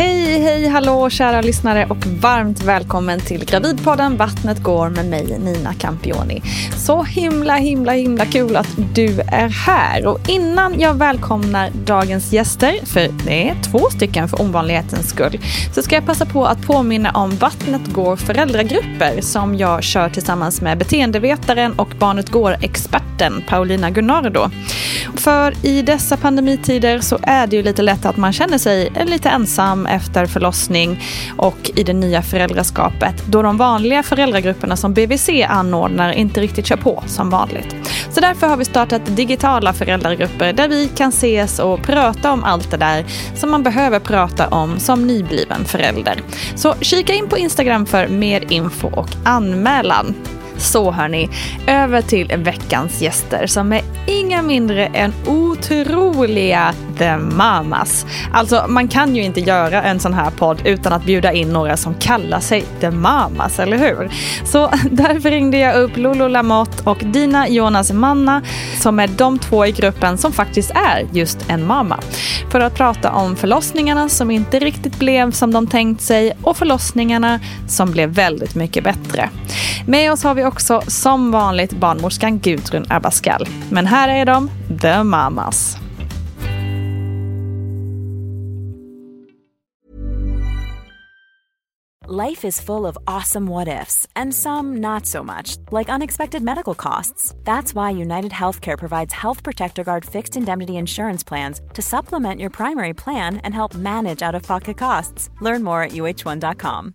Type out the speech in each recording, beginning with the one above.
Hej, hej, hallå kära lyssnare och varmt välkommen till Gravidpodden Vattnet går med mig Nina Campioni. Så himla, himla, himla kul att du är här. Och innan jag välkomnar dagens gäster, för det är två stycken för ovanlighetens skull, så ska jag passa på att påminna om Vattnet går föräldragrupper som jag kör tillsammans med beteendevetaren och Barnet går-experten Paulina Gunnardo. För i dessa pandemitider så är det ju lite lätt att man känner sig lite ensam efter förlossning och i det nya föräldraskapet då de vanliga föräldragrupperna som BVC anordnar inte riktigt kör på som vanligt. Så därför har vi startat digitala föräldragrupper där vi kan ses och prata om allt det där som man behöver prata om som nybliven förälder. Så kika in på Instagram för mer info och anmälan. Så hörni, över till veckans gäster som är inga mindre än otroliga The Mamas. Alltså man kan ju inte göra en sån här podd utan att bjuda in några som kallar sig The Mamas, eller hur? Så därför ringde jag upp Lolo Lamotte och Dina Jonas Manna som är de två i gruppen som faktiskt är just en mamma. För att prata om förlossningarna som inte riktigt blev som de tänkt sig och förlossningarna som blev väldigt mycket bättre. Med oss har vi också som vanligt barnmorskan Gudrun Abascal. Men här är de, The Mamas. Life is full of awesome what ifs, and some not so much, like unexpected medical costs. That's why United Healthcare provides Health Protector Guard fixed indemnity insurance plans to supplement your primary plan and help manage out of pocket costs. Learn more at uh1.com.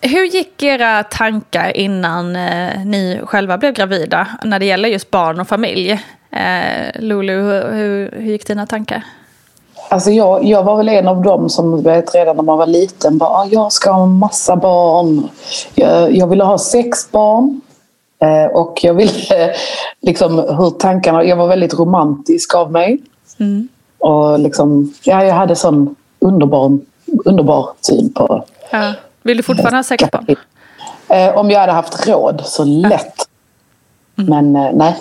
Hur gick era tankar innan eh, ni själva blev gravida när det gäller just barn och familj? Eh, Lulu, hur, hur, hur gick dina tankar? Alltså jag, jag var väl en av dem som vet, redan när man var liten bara jag ska ha massa barn. Jag, jag ville ha sex barn. Eh, och jag ville liksom hur tankarna, jag var väldigt romantisk av mig. Mm. Och liksom, ja, jag hade sån underbar, underbar syn på Ja. Vill du fortfarande ha sex barn? Eh, om jag hade haft råd, så lätt. Men eh, nej.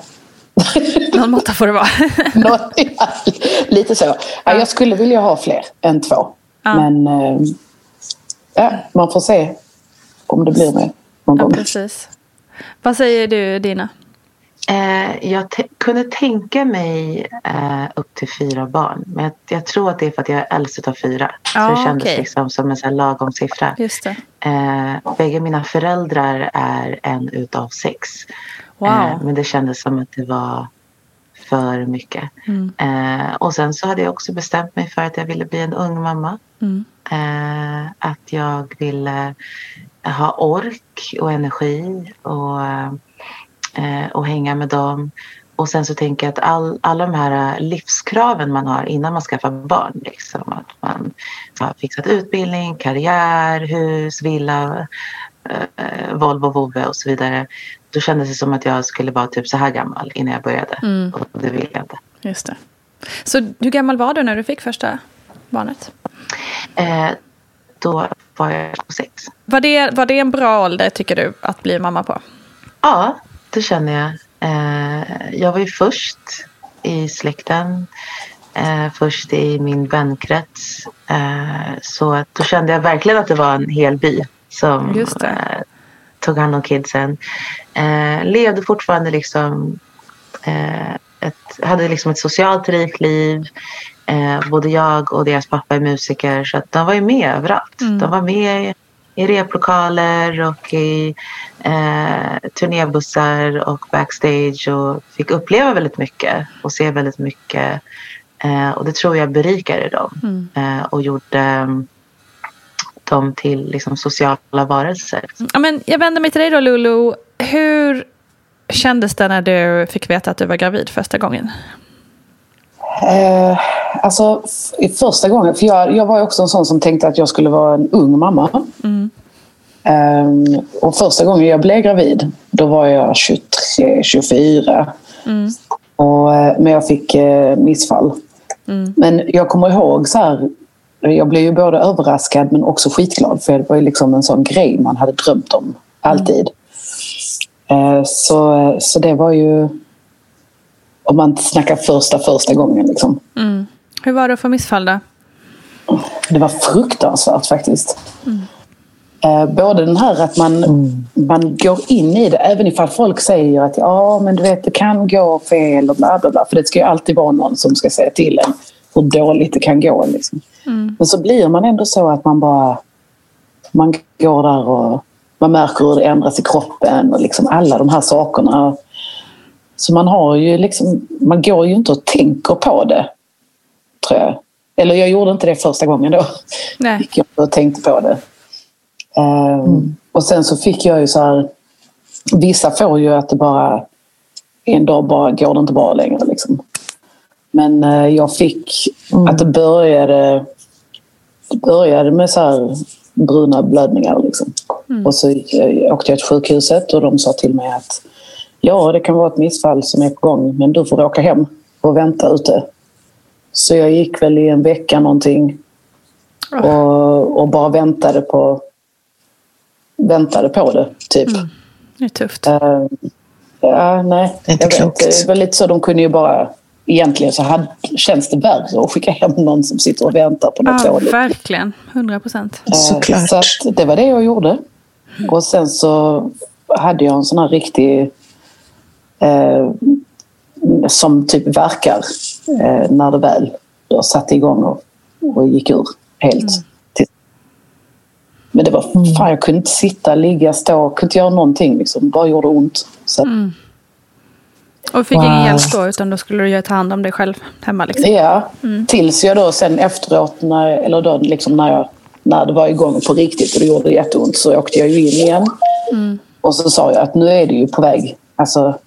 Någon måtta får det vara. Nå- ja, Lite så. Ja, jag skulle vilja ha fler än två. Men eh, ja, man får se om det blir mer någon ja, gång. precis. Vad säger du, Dina? Eh, jag kunde tänka mig eh, upp till fyra barn. Men jag, jag tror att det är för att jag är äldst av fyra. Ja, så det kändes okej. liksom som en så här lagom siffra. Just det. Eh, bägge mina föräldrar är en utav sex. Wow. Eh, men det kändes som att det var för mycket. Mm. Eh, och sen så hade jag också bestämt mig för att jag ville bli en ung mamma. Mm. Eh, att jag ville ha ork och energi och, och hänga med dem. Och sen så tänker jag att all, alla de här livskraven man har innan man skaffar barn. Liksom, att man har fixat utbildning, karriär, hus, villa, eh, Volvo, Vove och så vidare. Då kändes det som att jag skulle vara typ så här gammal innan jag började. Mm. Och det vill jag inte. Just det. Så hur gammal var du när du fick första barnet? Eh, då var jag 26. Var det, var det en bra ålder tycker du att bli mamma på? Ja, det känner jag. Eh, jag var ju först i släkten. Eh, först i min vänkrets. Eh, så att då kände jag verkligen att det var en hel by som tog hand om kidsen. Levde fortfarande liksom ett, hade liksom ett socialt rikt liv. Eh, både jag och deras pappa är musiker så att de var ju med överallt. Mm. De var med i replokaler och i eh, turnébussar och backstage och fick uppleva väldigt mycket och se väldigt mycket. Eh, och det tror jag berikade dem Mm. eh, och gjorde eh, dem till liksom, sociala varelser. Ja, men jag vänder mig till dig då Lulu. Hur kändes det när du fick veta att du var gravid första gången? Eh, alltså första gången, för jag, jag var också en sån som tänkte att jag skulle vara en ung mamma. Mm. Eh, och första gången jag blev gravid, då var jag 23, 24. Mm. Och, eh, men jag fick eh, missfall. Mm. Men jag kommer ihåg så här, jag blev ju både överraskad men också skitglad för det var ju liksom en sån grej man hade drömt om alltid. Eh, så, så det var ju, om man snackar första första gången liksom. Mm. Hur var det att få missfall då? Det var fruktansvärt faktiskt. Eh, Både den här att man, man går in i det, även ifall folk säger att ja, men du vet, det kan gå fel och bla bla bla. För det ska ju alltid vara någon som ska säga till en hur dåligt det kan gå. Liksom. Men så blir man ändå så att man bara man går där och man märker hur det ändras i kroppen och liksom alla de här sakerna. Så man har ju liksom, man går ju inte och tänker på det, tror jag. Eller jag gjorde inte det första gången då. Nej. Gick jag och tänkte på det. Ehm, Och sen så fick jag ju så här, vissa får ju att det bara, en dag bara går det inte bra längre liksom. Men eh, jag fick att det började, det började med så här bruna blödningar liksom. Och så jag, åkte jag till sjukhuset och de sa till mig att ja, det kan vara ett missfall som är på gång men du får åka hem och vänta ute. Så jag gick väl i en vecka någonting och, och bara väntade på väntade på det, typ. Det är tufft. Eh, ja, nej. Det är inte jag vet. klokt. Det var lite så, de kunde ju bara... Egentligen så hade, känns det värre att skicka hem någon som sitter och väntar på något Ja, dåligt. verkligen. 100 procent. Eh, Såklart. Så att det var det jag gjorde. Och sen så hade jag en sån här riktig... Eh, som typ verkar eh, när det väl då satte igång och, och gick ur helt. Till. Men det var fan, jag kunde inte sitta, ligga, stå, kunde inte göra någonting. Liksom. Bara gjorde ont. Så, att- Och fick Wow. ingen hjälp då, utan då skulle du ta hand om dig själv hemma. Liksom. Ja, tills jag då sen efteråt, när, eller då liksom när, jag, när det var igång på riktigt och det gjorde jätteont så åkte jag ju in igen. Och så sa jag att nu är det ju på väg. Alltså,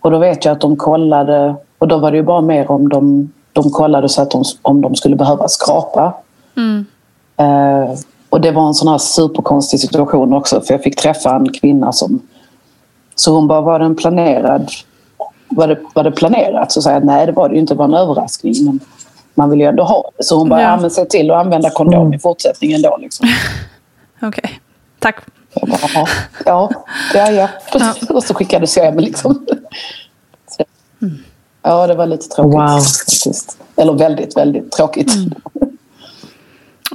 och då vet jag att de kollade, och då var det ju bara mer om de, de kollade så att de, om de skulle behöva skrapa. Mm. Eh, och det var en sån här superkonstig situation också för jag fick träffa en kvinna som så hon bara, var det en planerad var det, var det planerat? Så sa jag nej det var det ju inte, det var en överraskning. Men man vill ju ändå ha det. Så hon bara, Ja. men se till att använda kondom i fortsättningen då. Liksom. Okej. Tack. Jag bara, "Jaha, ja, ja, ja. Och så skickades jag hem liksom. Så, ja, det var lite tråkigt. Wow. Faktiskt. Eller väldigt, väldigt tråkigt.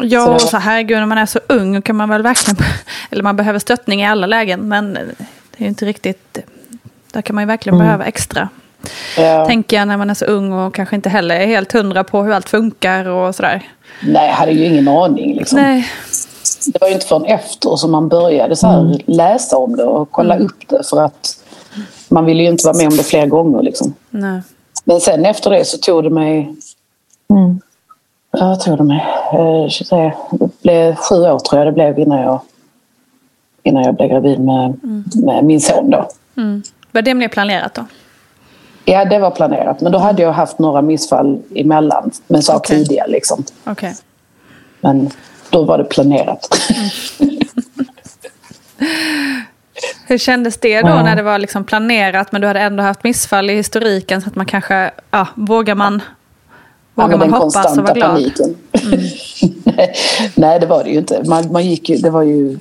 Ja, Så var- så herregud, när man är så ung kan man väl verkligen... Eller man behöver stöttning i alla lägen, men det är ju inte riktigt... Där kan man ju verkligen behöva extra. Ja. Tänker jag när man är så ung och kanske inte heller är helt hundra på hur allt funkar och sådär. Nej, jag hade ju ingen aning. Liksom. Nej, Det var ju inte förrän efter som man började så här, läsa om det och kolla upp det. För att man ville ju inte vara med om det flera gånger. Liksom. nej. Men sen efter det så tog det mig... Mm. Ja, tog det mig? Eh, 23. Det blev sju år tror jag det blev innan jag, innan jag blev gravid med, med min son då. Var det mer planerat då? Ja, det var planerat. Men då hade jag haft några missfall emellan. Men sa Okej. tidigare liksom. Okej. Men då var det planerat. Hur kändes det då Ja. när det var liksom planerat men du hade ändå haft missfall i historiken så att man kanske, ja, vågar man, vågar men man hoppas och vara glad? paniken. nej, nej, det var det ju inte. Man, man gick ju, det var ju...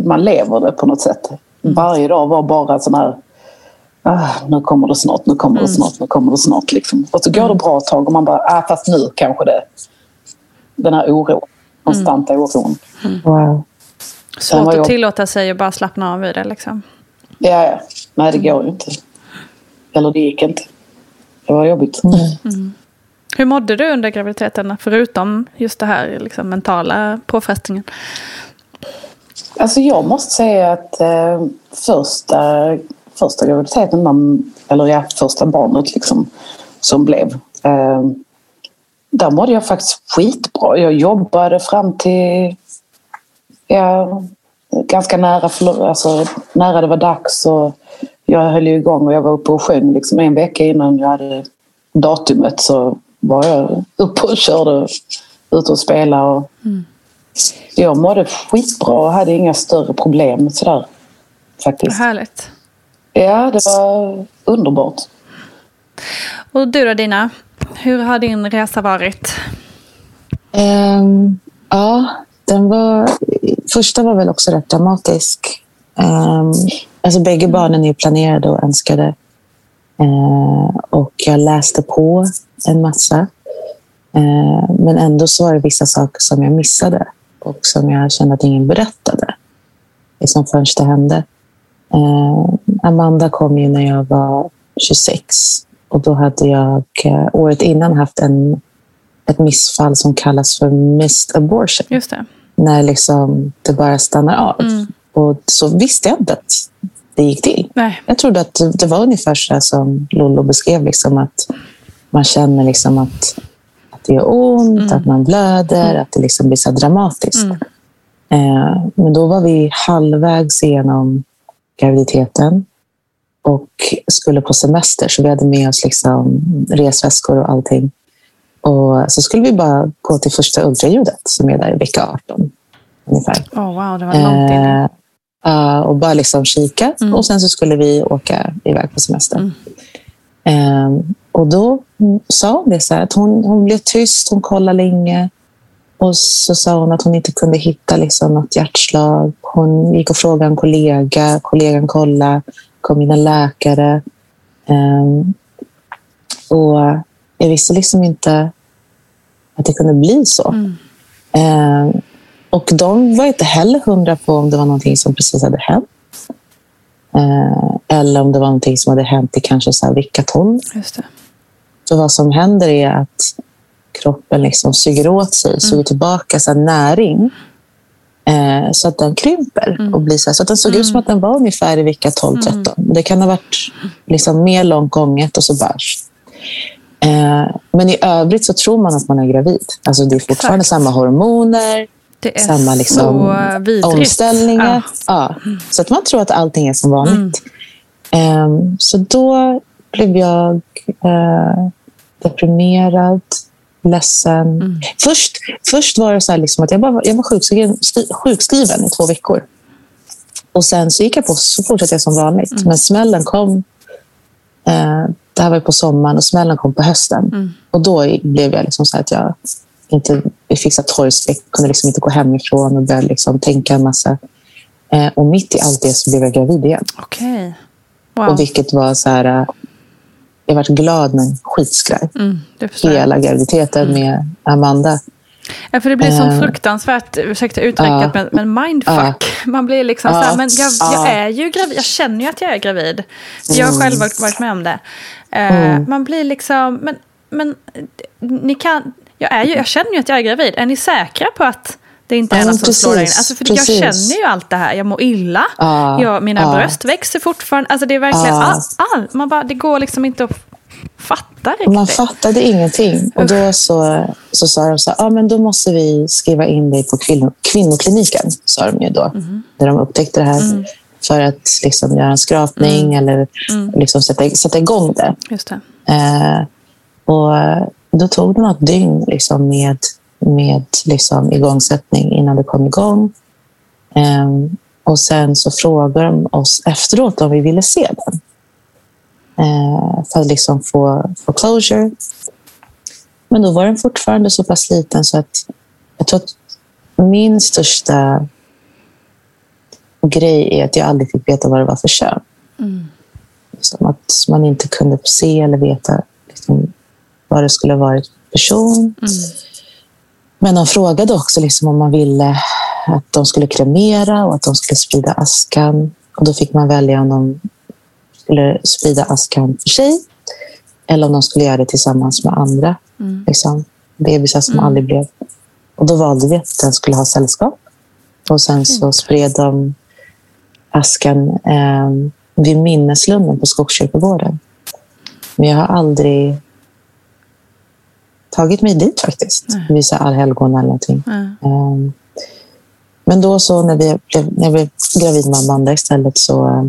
Man lever det på något sätt. Mm. Varje dag var bara sån här... Ah, nu kommer det snart, nu kommer Mm. det snart, nu kommer det snart. Liksom. Och så går det bra ett tag och man bara, ah, fast nu kanske det... Den här oron, konstanta Mm. oron. Wow. Svårt jag- att tillåta sig att bara slappna av i det liksom. Ja, ja. Nej, Mm. det går ju inte. Eller det gick inte. Det var jobbigt. Hur mådde du under graviditeten förutom just det här liksom, mentala påfrestningen? Alltså jag måste säga att eh, första, första graviditeten, man, eller ja, första barnet liksom, som blev. Eh, där mådde jag faktiskt skitbra. Jag jobbade fram till ja, ganska nära, alltså, nära det var dags. Och jag höll ju igång och jag var uppe och sjöng liksom en vecka innan jag hade datumet så var jag uppe och körde ute och spelade. Och, jag mådde skitbra och hade inga större problem sådär. Vad Faktiskt. härligt. Ja, det var underbart. Och du då Dina? Hur har din resa varit? Ehm, ja, den var... Första var väl också rätt dramatisk. Um, alltså bägge barnen är planerade och önskade. Uh, och jag läste på en massa. Uh, men ändå så var det vissa saker som jag missade och som jag kände att ingen berättade. Liksom förrän det hände. Uh, Amanda kom ju när jag var 26 och då hade jag eh, året innan haft en ett missfall som kallas för missed abortion. Just det. När liksom det bara stannar av. Och så visste jag inte att det gick till. Nej. Jag trodde att det- var ungefär så som Lollo beskrev. Liksom att man känner liksom att, att det gör ont, att man blöder, att det liksom blir så dramatiskt. Eh, men då var vi halvvägs igenom graviditeten och skulle på semester. Så vi hade med oss liksom resväskor och allting. Och så skulle vi bara gå till första ultraljudet som är där i vecka 18. Ungefär. Oh, wow, det var långt. Eh, ja, och bara liksom kika. Och sen så skulle vi åka iväg på semester. Eh, och då sa hon det så här, att hon, hon blev tyst, hon kollade länge. Och så sa hon att hon inte kunde hitta liksom något hjärtslag. Hon gick och frågade en kollega. Kollegan kollade. kom in en läkare. Eh, och jag visste liksom inte att det kunde bli så. Eh, och de var inte heller hundra på om det var någonting som precis hade hänt. Eh, eller om det var någonting som hade hänt i kanske så här vecka 12. Just det. Så vad som händer är att kroppen liksom suger åt sig, suger tillbaka så näring. Eh, så att den krymper. och blir så, här, så att den såg ut som att den var ungefär i vecka 12-13. Det kan ha varit liksom mer långt gånget och så bara... Eh, men i övrigt så tror man att man är gravid. Alltså det är fortfarande Exakt. samma hormoner, Det samma liksom omställningar. Ja. Ja. Så att man tror att allting är som vanligt. Ehm, så då blev jag eh, deprimerad, ledsen. Först, först var det så här liksom att jag, bara, jag var sjukskriven, skri- sjukskriven i två veckor. Och sen så gick jag på så fortsatte jag som vanligt. Men smällen kom. Eh, det här var på sommaren och smällen kom på hösten. Och då blev jag liksom så här att jag inte här torrspräck, kunde liksom inte gå hemifrån och började liksom tänka en massa. Eh, och mitt i allt det så blev jag gravid igen. Okej. Wow. Och vilket var så här... eh, Jag var glad men skitskraj. Mm. Hela graviditeten med Amanda. Ja, för det blir så Eh. fruktansvärt, ursäkta uttrycket, men, men mindfuck. Man blir liksom Ja. så här, men jag, jag Ja. är ju gravid, jag känner ju att jag är gravid. Jag har själv varit, varit med om det. Eh, Mm. Man blir liksom, men, men ni kan, jag, är ju, jag känner ju att jag är gravid. Är ni säkra på att det inte är Ja, något som slår in? Alltså, för precis. jag känner ju allt det här. Jag mår illa. Ja, jag, mina ja. bröst växer fortfarande. Alltså det är verkligen Ja. all, all, man bara, det går liksom inte att fattar riktigt. Man fattade ingenting. Och då så, så sa de så här, ah, men då måste vi skriva in dig på kvinno, kvinnokliniken, sa de ju då. Mm. När de upptäckte det här. För att liksom göra en skrapning eller liksom sätta, sätta igång det. Det. Eh, och då tog det något dygn liksom, med, med liksom, igångsättning innan det kom igång. Eh, och sen så frågade de oss efteråt om vi ville se den. Eh, för att liksom få, få closure. Men då var den fortfarande så pass liten så att jag tror att min största grej är att jag aldrig fick veta vad det var för kön. Liksom att man inte kunde se eller veta liksom, vad det skulle varit för person. Men de frågade också liksom om man ville att de skulle kremera och att de skulle sprida askan. Och då fick man välja om de skulle sprida askan för sig eller om de skulle göra det tillsammans med andra liksom, bebisar som aldrig blev. Och då valde vi att den skulle ha sällskap. Och sen så spred de askan eh, vid minneslunden på Skogskyrkogården. Men jag har aldrig tagit mig dit faktiskt. Visa allhelgona eller någonting. Eh, men då så när, vi blev, när jag blev gravid med Amanda istället så eh,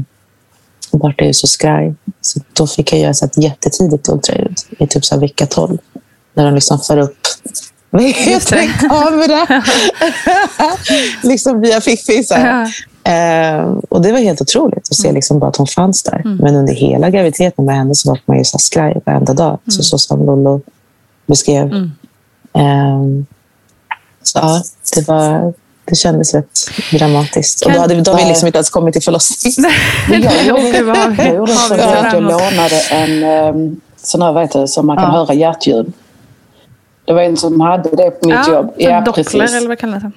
vart jag ju så skraj. Så då fick jag göra så ett jättetidigt ultraljud i typ så vecka 12. När de liksom för upp vad heter det? kamera liksom via fiffi. Så här. Eh, och det var helt otroligt att se liksom bara att hon fanns där. Men under hela graviditeten med henne så var man ju så skraj varenda dag. Så, så som Lollo beskrev. Eh, så ja, det, var, det kändes rätt dramatiskt. Och då hade de liksom inte ens kommit till förlossning. Jag vi- gjorde så vi att lånade en um, sån här, heter det, som man kan höra hjärtljud. Det var en som hade det på mitt jobb. Ja, dockler eller vad kallas det?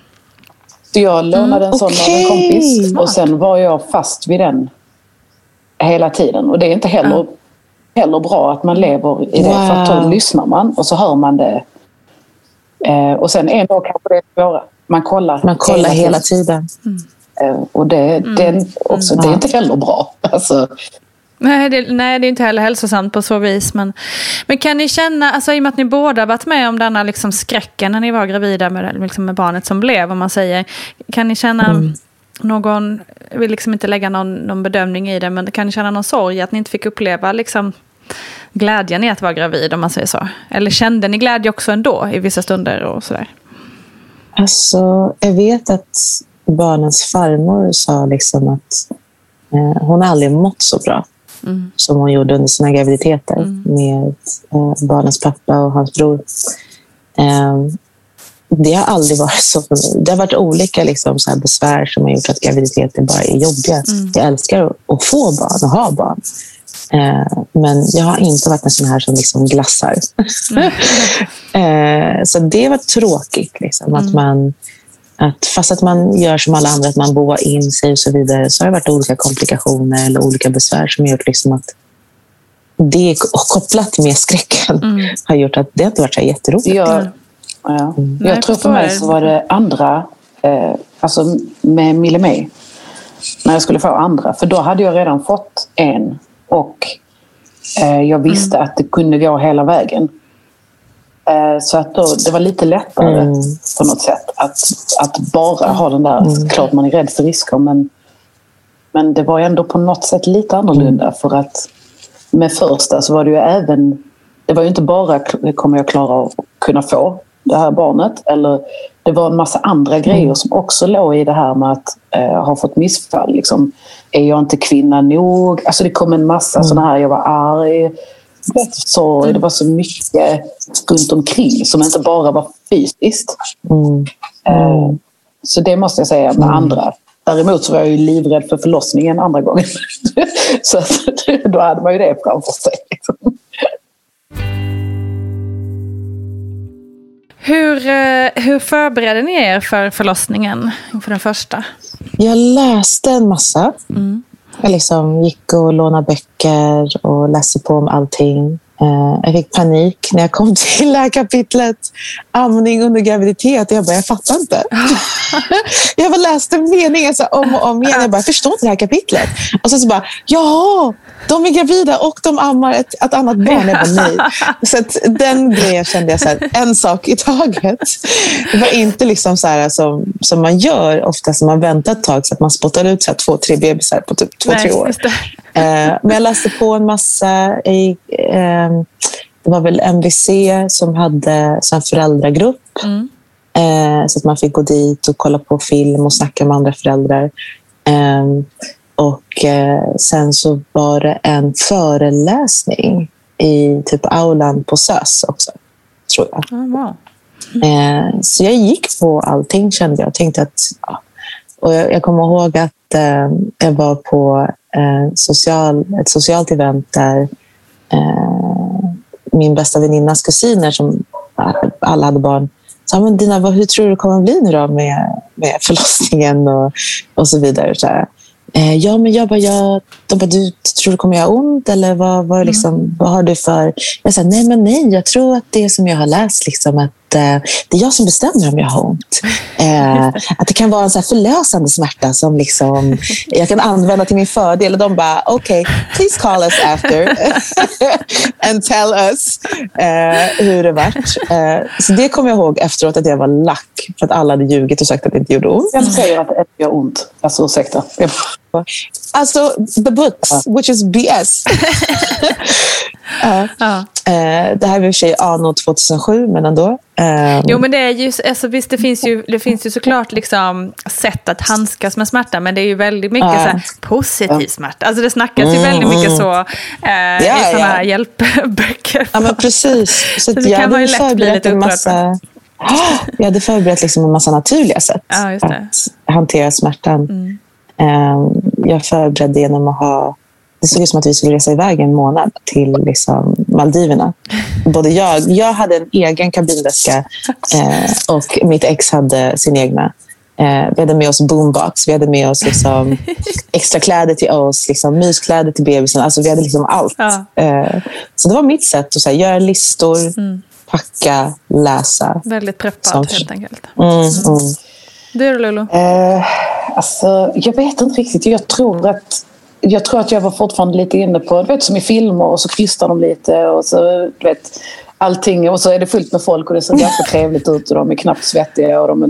Så jag lånade en sån av en kompis Smart. och sen var jag fast vid den hela tiden. Och det är inte heller, heller bra att man lever i det. För att då Wow. lyssnar man och så hör man det. Eh, och sen en dag kanske det är svåra. Man kollar, Man kollar hela tiden. Eh, och det, det, är också, det är inte heller bra. Alltså, Nej det, nej, det är inte heller hälsosamt på så vis. Men, men kan ni känna, alltså, i och med att ni båda varit med om denna liksom, skräcken när ni var gravida med, liksom, med barnet som blev, om man säger. Kan ni känna någon, jag vill liksom inte lägga någon, någon bedömning i det, men kan ni känna någon sorg att ni inte fick uppleva liksom, glädjen i att vara gravid, om man säger så? Eller kände ni glädje också ändå i vissa stunder och sådär? Alltså, jag vet att barnens farmor sa liksom att eh, hon aldrig mått så bra som hon gjorde under sina graviditeter med eh, barnens pappa och hans bror. Eh, det har aldrig varit så för mig. Det har varit olika liksom, så besvär som har gjort att graviditeter bara är jobbiga. Jag älskar att, att få barn och ha barn. Eh, men jag har inte varit en sån här som liksom glassar. eh, så det var tråkigt. Liksom, att man, att fast att man gör som alla andra, att man boar in sig och så vidare, så har det varit olika komplikationer eller olika besvär som gjort liksom att det kopplat med skräcken har gjort att det inte varit så jätteroligt. jag, ja. Nej, jag jag tror för mig det. så var det andra, eh, alltså med Mille May, när jag skulle få andra. För då hade jag redan fått en och eh, jag visste att det kunde gå hela vägen. Eh, så att då, det var lite lättare Mm. på något sätt att, att bara ha den där, klart man är rädd för risker men, men det var ändå på något sätt lite annorlunda. För att med första så var det ju även, det var ju inte bara kommer jag klara av att kunna få det här barnet. Eller det var en massa andra grejer som också låg i det här med att eh, ha fått missfall. Liksom, är jag inte kvinna nog? Alltså det kom en massa sådana här, jag var arg, sorg, det var så mycket runt omkring som inte bara var fysiskt. Mm. Eh, Så det måste jag säga med andra. Däremot så var jag ju livrädd för förlossningen andra gången. så då hade man ju det framför sig. Hur, eh, hur förberedde ni er för förlossningen inför den första? Jag läste en massa. Jag liksom gick och lånade böcker och läste på om allting. Eh, jag fick panik när jag kom till det här kapitlet. Amning under graviditet. Jag bara, jag fattar inte. jag bara läste meningen så om och om igen. Jag bara, jag förstår inte det här kapitlet. Och sen så bara, jaha, de är gravida och de ammar ett, ett annat barn. Jag bara, nej. Så den grejen kände jag, så här, en sak i taget. Det var inte liksom så här som, som man gör ofta, som man väntar ett tag, så att man spottar ut så här, två, tre bebisar på typ två, nej, tre år. Eh, men jag läste på en massa. I, eh, det var väl MVC som hade en föräldragrupp. Mm. Eh, så att man fick gå dit och kolla på film och snacka med andra föräldrar. Eh, och eh, sen så var det en föreläsning i typ aulan på SÖS också, tror jag. Mm. så jag gick på allting kände jag. jag tänkte att, ja. Och jag, jag kommer ihåg att jag var på social, ett socialt event där min bästa väninnas kusiner, som alla hade barn, sa men Dina, vad, hur tror du det kommer bli nu då med, med förlossningen och, och så vidare. Så här. Eh, ja, men jag bara, jag, de bara, du tror det kommer göra ont? Eller vad, vad, liksom, mm. vad har du för... Jag sa, nej, men nej, jag tror att det som jag har läst, liksom, att eh, det är jag som bestämmer om jag har ont. Eh, att det kan vara en så förlösande smärta som liksom, jag kan använda till min fördel. Och de bara, okej, okay, please call us after and tell us eh, hur det vart. Eh, så det kommer jag ihåg efteråt att jag var lack för att alla hade ljugit och sagt att det inte gjorde ont. Vem säger att det gör ont? Alltså ursäkta. Alltså, the books, which is BS. uh, uh. Uh, det här var i och för sig anno 2007, men ändå. Um, jo, men det är ju, alltså, visst, det finns ju, det finns ju såklart liksom sätt att handskas med smärta, men det är ju väldigt mycket så här, positiv smärta. Alltså det snackas mm, ju väldigt mycket mm. så eh, ja, i sådana ja. här hjälpböcker. Ja, men precis. Så, så det kan man ju lätt bli lite upprörd Jag hade förberett liksom en massa naturliga sätt ja, att hantera smärtan. Mm. Ehm, jag förberedde genom att ha... Det såg ut som att vi skulle resa iväg en månad till liksom Maldiverna. Både jag, jag hade en egen kabinväska eh, och mitt ex hade sin egna. Eh, vi hade med oss boombox, vi hade med oss liksom extra kläder till oss, liksom myskläder till bebisen. Alltså vi hade liksom allt. Ja. Eh, så det var mitt sätt att här, göra listor, mm. packa, läsa. Väldigt preppat helt enkelt. Mm, mm. Mm. Du Lolo? Eh, alltså, jag vet inte riktigt. Jag tror att jag tror att jag var fortfarande lite inne på, du vet som i filmer och så krystar de lite och så du vet allting och så är det fullt med folk och det ser ganska trevligt ut och de är knappt svettiga och de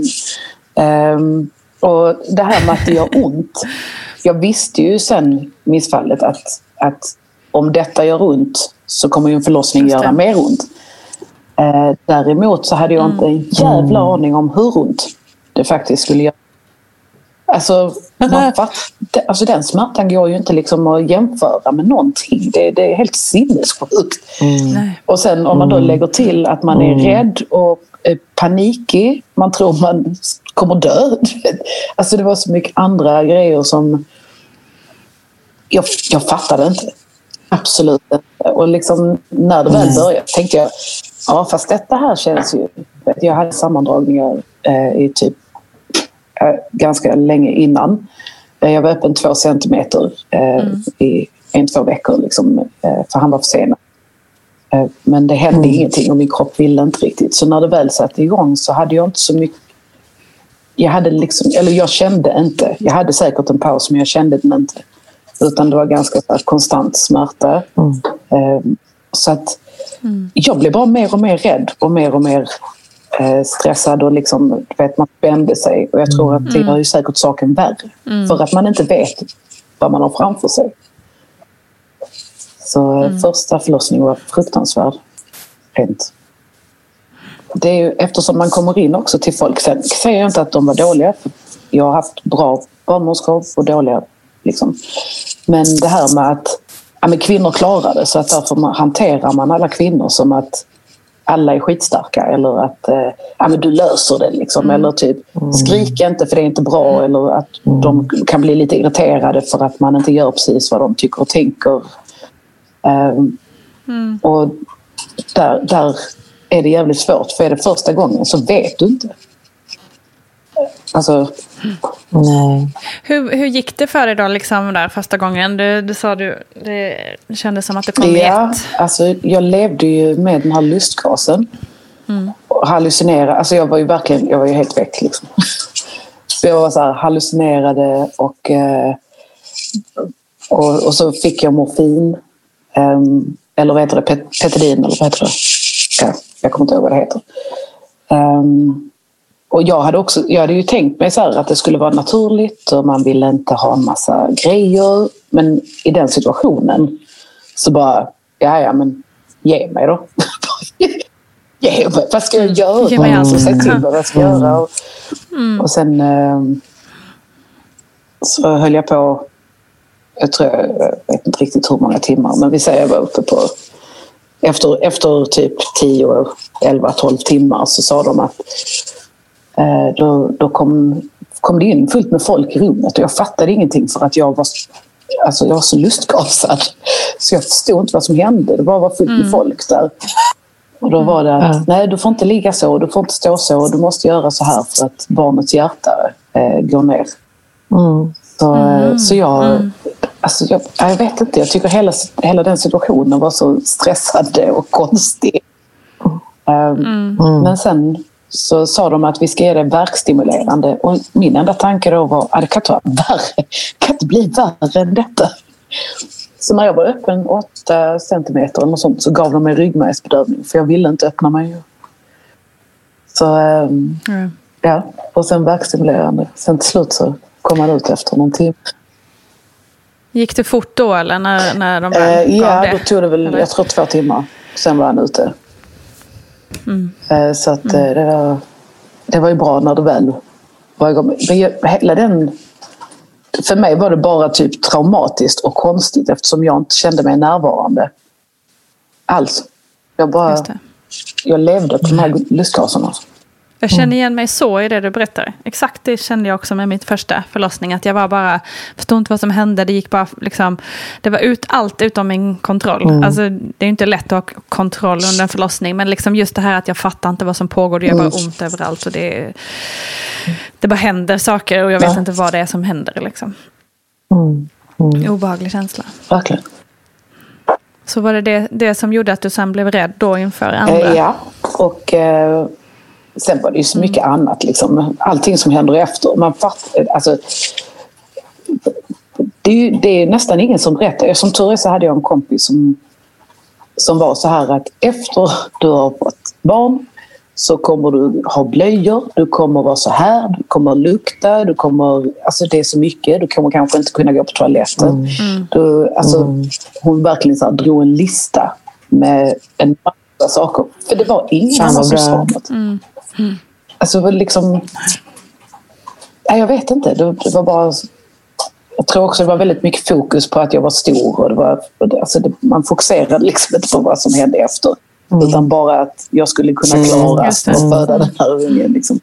är, um, och det här med att det gör ont. Jag visste ju sen missfallet att, att om detta gör ont så kommer ju en förlossning göra mer ont. Uh, däremot så hade jag inte en jävla mm. aning om hur ont det faktiskt skulle göra. Alltså, man fatt, alltså den smärtan går ju inte liksom att jämföra med någonting. Det, det är helt sinnessjukt. Mm. Och sen om man då mm. lägger till att man är mm. rädd och är panikig. Man tror man kommer dö. Alltså det var så mycket andra grejer som jag, jag fattade inte. Absolut inte. Och liksom, när det väl började tänkte jag, ja fast detta här känns ju... Jag hade sammandragningar eh, i typ Eh, ganska länge innan. Eh, jag var öppen två centimeter mm. i en, två veckor liksom, för han var försenad. Men det hände mm. ingenting och min kropp ville inte riktigt. Så när det väl satte igång så hade jag inte så mycket... Jag, hade liksom, eller jag kände inte. Jag hade säkert en paus men jag kände den inte. Utan det var ganska konstant smärta. Mm. Så att mm. jag blev bara mer och mer rädd och mer och mer stressad och liksom, vet, man spände sig. Och jag tror att det mm. gör ju säkert saken värre. Mm. För att man inte vet vad man har framför sig. Så eh, mm. första förlossningen var fruktansvärd. Rent. Det är ju, eftersom man kommer in också till folk. Sen säger jag inte att de var dåliga. Jag har haft bra barnmorskor och dåliga. Liksom. Men det här med att ja, men kvinnor klarar det så att därför hanterar man alla kvinnor som att alla är skitstarka eller att eh, ja, men du löser det. Liksom. Mm. Eller typ skrik inte för det är inte bra mm. eller att de kan bli lite irriterade för att man inte gör precis vad de tycker och tänker. Um, mm. Och där, där är det jävligt svårt för är det första gången så vet du inte. Alltså, Nej. Hur, hur gick det för dig då, liksom där första gången? Du, du sa du, det kändes som att det kom Ja, ett. alltså jag levde ju med den här lustgasen. Och hallucinerade. Alltså jag var ju verkligen, jag var ju helt väck liksom. Så jag var så här, hallucinerade och, eh, och, och så fick jag morfin. Ehm, eller vad heter det? Pet, petidin eller vad heter det? Ja, jag kommer inte ihåg vad det heter. Ehm, och jag hade, också, jag hade ju tänkt mig så att det skulle vara naturligt och man ville inte ha en massa grejer. Men i den situationen så bara, ja ja men ge mig då. ge mig, vad ska jag göra? Ge mig allt. Alltså, säg till mig vad jag ska göra. Och, och sen ehm, så höll jag på, jag tror jag vet inte riktigt hur många timmar, men vi säger jag var uppe på efter, efter typ 10, 11, 12 timmar så sa de att då, då kom, kom det in fullt med folk i rummet och jag fattade ingenting för att jag var, alltså jag var så lustgasad. Så jag förstod inte vad som hände. Det bara var fullt med folk där. Och då var det att nej, du får inte ligga så, du får inte stå så, du måste göra så här för att barnets hjärta eh, går ner. Så, eh, så jag, alltså jag, jag vet inte, jag tycker hela, hela den situationen var så stressande och konstig. Um, Men sen så sa de att vi ska ge det verkstimulerande och min enda tanke då var att det kan inte värre, det kan inte bli värre än detta. Så när jag var öppen 8 centimeter eller sånt så gav de mig ryggmärgsbedövning för jag ville inte öppna mig. Så ehm, Mm. ja, och sen verkstimulerande. Sen till slut så kom man ut efter någon timme. Gick det fort då eller när, när de Eh, gav ja, det? då tog det väl, Eller? jag tror två timmar. Sen var han ute. Eh, så att eh, det, var, det var ju bra när det väl var igång. Men jag, hela den... För mig var det bara typ traumatiskt och konstigt eftersom jag inte kände mig närvarande. Alls. Jag bara... Jag levde på de här lustgaserna. Jag känner igen mig så i det du berättar. Exakt det kände jag också med min första förlossning. Att jag var bara, förstod inte vad som hände. Det gick bara liksom, det var ut allt utom min kontroll. Alltså, det är inte lätt att ha kontroll under en förlossning. Men liksom just det här att jag fattar inte vad som pågår. Det gör bara ont överallt. Och det, det bara händer saker och jag vet Ja. inte vad det är som händer. Liksom. Obehaglig känsla. Verkligen. Så var det, det det som gjorde att du sen blev rädd då inför andra? Eh, ja, och eh, sen var det ju så mycket annat. Liksom. Allting som händer efter. Man fatt, alltså, det, är ju, det är nästan ingen som berättar. Som tur är så hade jag en kompis som, som var så här att efter du har fått barn så kommer du ha blöjor, du kommer vara så här, du kommer lukta, du kommer... Alltså det är så mycket, du kommer kanske inte kunna gå på toaletten. Du, alltså, Hon verkligen så här, drog en lista med en massa saker. För det var ingen annan som bra. sa något. Alltså det var liksom... Nej, jag vet inte. Det, det var bara... Jag tror också det var väldigt mycket fokus på att jag var stor. Och det var, alltså det, man fokuserade liksom inte på vad som hände efter. Utan bara att jag skulle kunna klara Just att det. föda den här ungen. Liksom.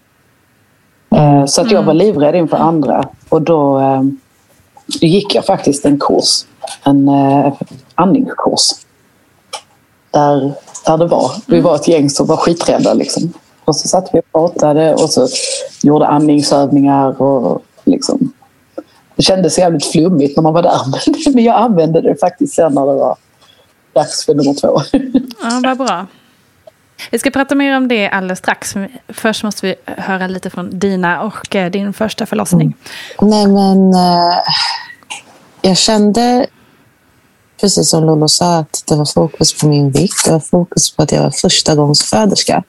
Eh, Så att jag var livrädd inför andra. Och då, eh, då gick jag faktiskt en kurs. En eh, andningskurs. Där, där det var. Vi var ett gäng som var skiträdda. Liksom. Och så satt vi och pratade och så gjorde andningsövningar. Och liksom. Det kändes jävligt flummigt när man var där. Men, jag använde det faktiskt sen när det var dags för nummer två. Ja, vad bra. Vi ska prata mer om det alldeles strax. Först måste vi höra lite från Dina och eh, din första förlossning. Nej, men eh, jag kände, precis som Lolo sa, att det var fokus på min vikt. Det var fokus på att jag var första gångsföderska.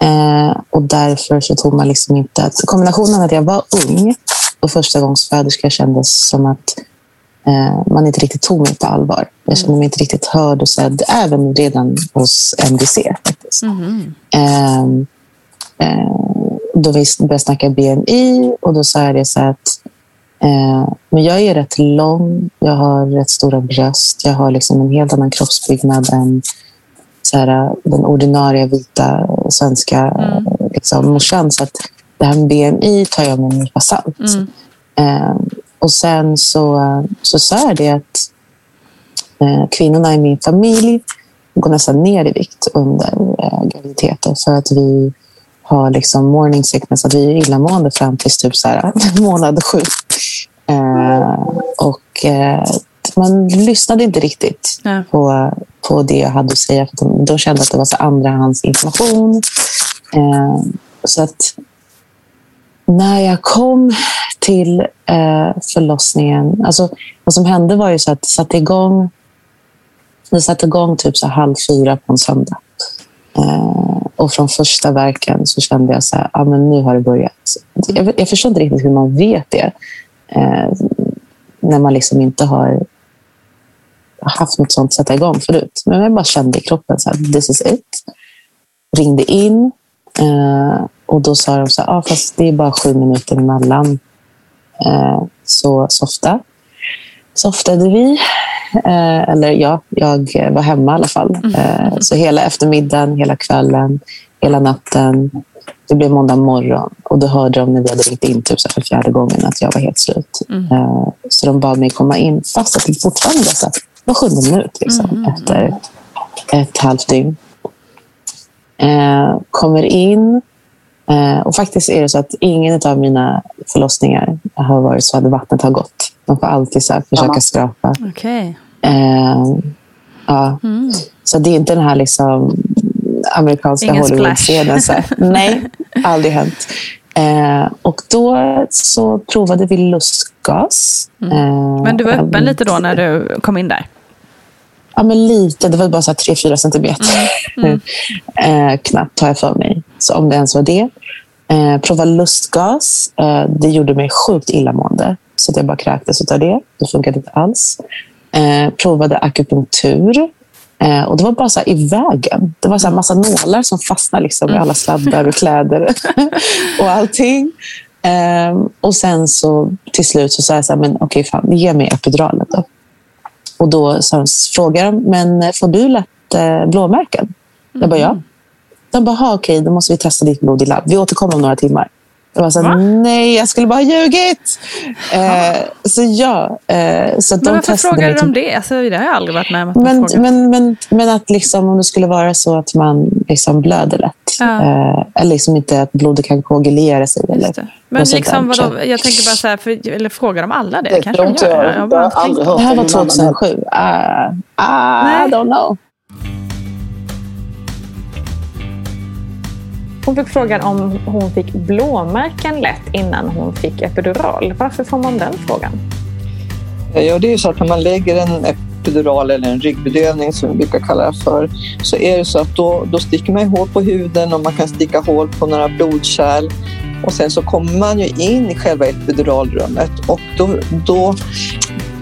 Eh, och därför så tog man liksom inte... Att, kombinationen att jag var ung och första gångsföderska kändes som att eh, man inte riktigt tog mig på allvar. Jag kände mig inte riktigt hörd och sedd, även redan hos MDC. Faktiskt. Ehm, eh, då vi började snacka BMI och då sa jag det så att eh, men jag är rätt lång, jag har rätt stora bröst, jag har liksom en helt annan kroppsbyggnad än så här, den ordinarie vita svenska eh, liksom, morsan. Så att det här med BMI tar jag med en nypa salt. Eh, och sen så, så sa jag det att eh, kvinnorna i min familj går nästan ner i vikt under eh, graviditeten för att vi har liksom morning sickness, att vi är illamående fram till typ så här, månad sju. Eh, och eh, man lyssnade inte riktigt Ja. på, på det jag hade att säga. För de, de kände att det var så andrahandsinformation. Eh, så att när jag kom till eh, förlossningen... Alltså, vad som hände var ju så att det satte igång, det satte igång typ så halv fyra på en söndag. Eh, och från första verken så kände jag så här, ah, men nu har det börjat. Jag, jag förstår inte riktigt hur man vet det. Eh, när man liksom inte har haft något sånt sätta igång förut. Men jag bara kände i kroppen så här, this is it. Ringde in eh, och då sa de så här, ah, fast det är bara sju minuter emellan. Eh, så softa. Softade vi. Eh, eller ja, jag var hemma i alla fall. Eh, så hela eftermiddagen, hela kvällen, hela natten. Det blev måndag morgon och då hörde de när vi hade ringt in typ så för fjärde gången att jag var helt slut. Eh, så de bad mig komma in fast att det fortfarande var, så var sjunde minut liksom, efter ett halvt dygn. Eh, kommer in eh, och faktiskt är det så att ingen av mina förlossningar har varit så att vattnet har gått. De får alltid så här försöka skrapa. Okej. Eh, ja. Så det är inte den här liksom amerikanska Hollywood-scenen. Nej, aldrig hänt. Eh, och då så provade vi lustgas. Eh, Mm. Men du var öppen lite då när du kom in där? Ja, men lite. Det var bara så här 3-4 centimeter. Mm. eh, knappt tar jag för mig. Så om det ens var det. Eh, prova lustgas. Eh, det gjorde mig sjukt illamående. Så att jag bara kräktes av det. Det funkade inte alls. Eh, provade akupunktur. Eh, och det var bara så i vägen. Det var så här massa nålar som fastnade liksom, i alla sladdar och kläder och allting. Eh, och sen så till slut så sa jag så här, men okej, fan, ge mig epiduralen då. Och då så frågade de, men får du lätt eh, blåmärken? Jag bara, ja. De bara, "Ha, okej, då måste vi testa ditt blod i labb. Vi återkommer om några timmar. Jag var så här, nej, jag skulle bara ha ljugit. Eh, så ja. Eh, så att Men de varför frågade de det? Alltså, det har jag aldrig varit med om att man men, men, men, men att liksom, om det skulle vara så att man liksom blöder lätt. Ja. Eh, eller liksom inte att blodet kan koagulera sig. Eller. Men liksom, vadå, jag tänker bara så här, för, eller frågar de alla det? Det Kanske de gör. jag. Jag Jag bara har inte aldrig tänkt- hört Det här var någon annan. 2007. Ah, ah, Nej. I don't know. Hon fick frågan om hon fick blåmärken lätt innan hon fick epidural. Varför får man den frågan? Eh, ja, det är ju så att när man lägger en epidural eller en ryggbedövning som vi brukar kalla det för, så är det så att då, då sticker man hål på huden och man kan sticka hål på några blodkärl. Och sen så kommer man ju in i själva epiduralrummet och då, då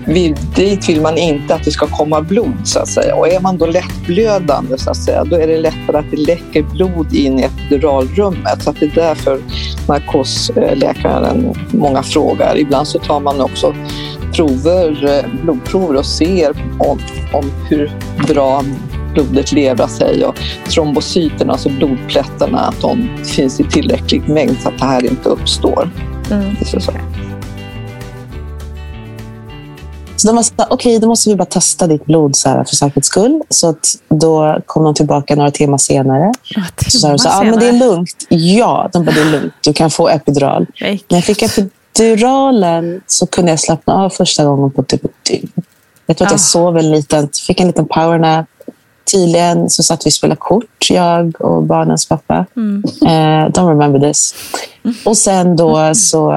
vill, dit vill man inte att det ska komma blod så att säga. Och är man då lättblödande så att säga, då är det lättare att det läcker blod in i epiduralrummet. Så att det är därför narkosläkaren många frågar. Ibland så tar man också prover, eh, blodprover och ser om, om hur bra blodet lever sig och trombocyterna, alltså blodplättarna, att de finns i tillräcklig mängd så att det här inte uppstår. Mm. Det är så. Så de var så okej, då måste vi bara testa ditt blod så här, för säkerhets skull. Så att då kom de tillbaka några timmar senare. Så sa de så här, ja, men det är lugnt. Ja, de bara, det är lugnt. Du kan få epidural. När jag fick epiduralen så kunde jag slappna av första gången på typ ett dygn. Jag tror att Ah. jag sov en liten, fick en liten powernap. Tydligen så satt vi och spelade kort, jag och barnens pappa. Mm. Eh, don't remember this. Och sen då så...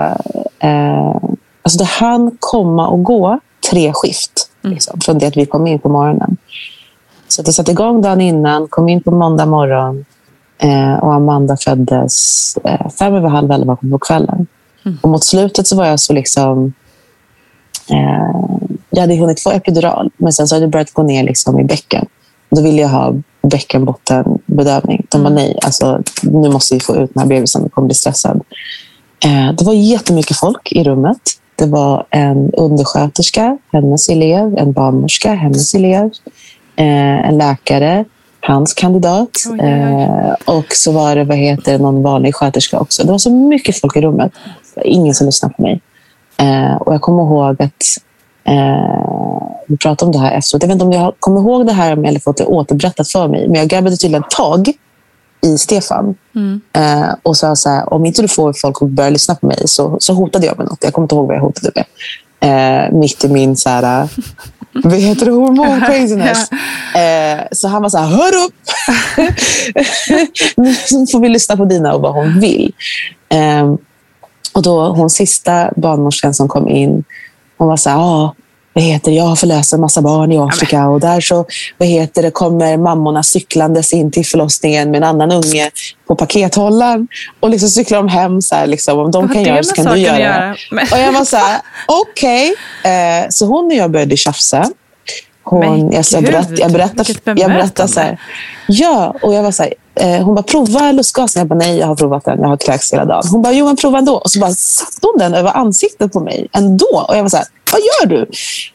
Eh, alltså det hann komma och gå tre skift liksom, från det att vi kom in på morgonen. Så att det satte igång dagen innan, kom in på måndag morgon eh, och Amanda föddes eh, fem över halv elva på kvällen. Och mot slutet så var jag så liksom... Eh, jag hade hunnit få epidural, men sen så hade det börjat gå ner liksom i bäcken. Då ville jag ha bäckenbottenbedövning. De bara nej, alltså, nu måste vi få ut den här bebisen, jag kommer bli stressad. Eh, det var jättemycket folk i rummet. Det var en undersköterska, hennes elev, en barnmorska, hennes elev, eh, en läkare, hans kandidat eh, och så var det vad heter, någon vanlig sköterska också. Det var så mycket folk i rummet. Det var ingen som lyssnade på mig. Eh, och jag kommer ihåg att eh, vi pratade om det här efteråt. Jag vet inte om jag kommer ihåg det här eller fått det återberättat för mig, men jag grabbade tydligen tag i Stefan. Eh, och sa så här, om inte du får folk att börja lyssna på mig så, så hotade jag med något. Jag kommer inte ihåg vad jag hotade med. Eh, mitt i min så här, eh, vad heter det, hormon craziness. Eh, så han var så här, hör upp! nu får vi lyssna på Dina och vad hon vill. Eh, och då hon sista barnmorskan som kom in, hon var så här, ah, vad heter jag har förlöst en massa barn i Afrika och där så vad heter det, kommer mammorna cyklandes in till förlossningen med en annan unge på pakethållaren och liksom cyklar de hem. Så här, liksom, om de Vad kan göra så kan du göra. göra? Och jag var så här, okej. Eh, så hon och jag började tjafsa. Hon, Men jag, jag, berätt, jag berättade, vilket jag berättade så här. Ja, och jag var så här, hon bara prova lustgasen. Jag bara nej, jag har provat den. Jag har kräkts hela dagen. Hon bara jo, men prova ändå. Och så bara satte hon den över ansiktet på mig ändå. Och jag var så här, vad gör du?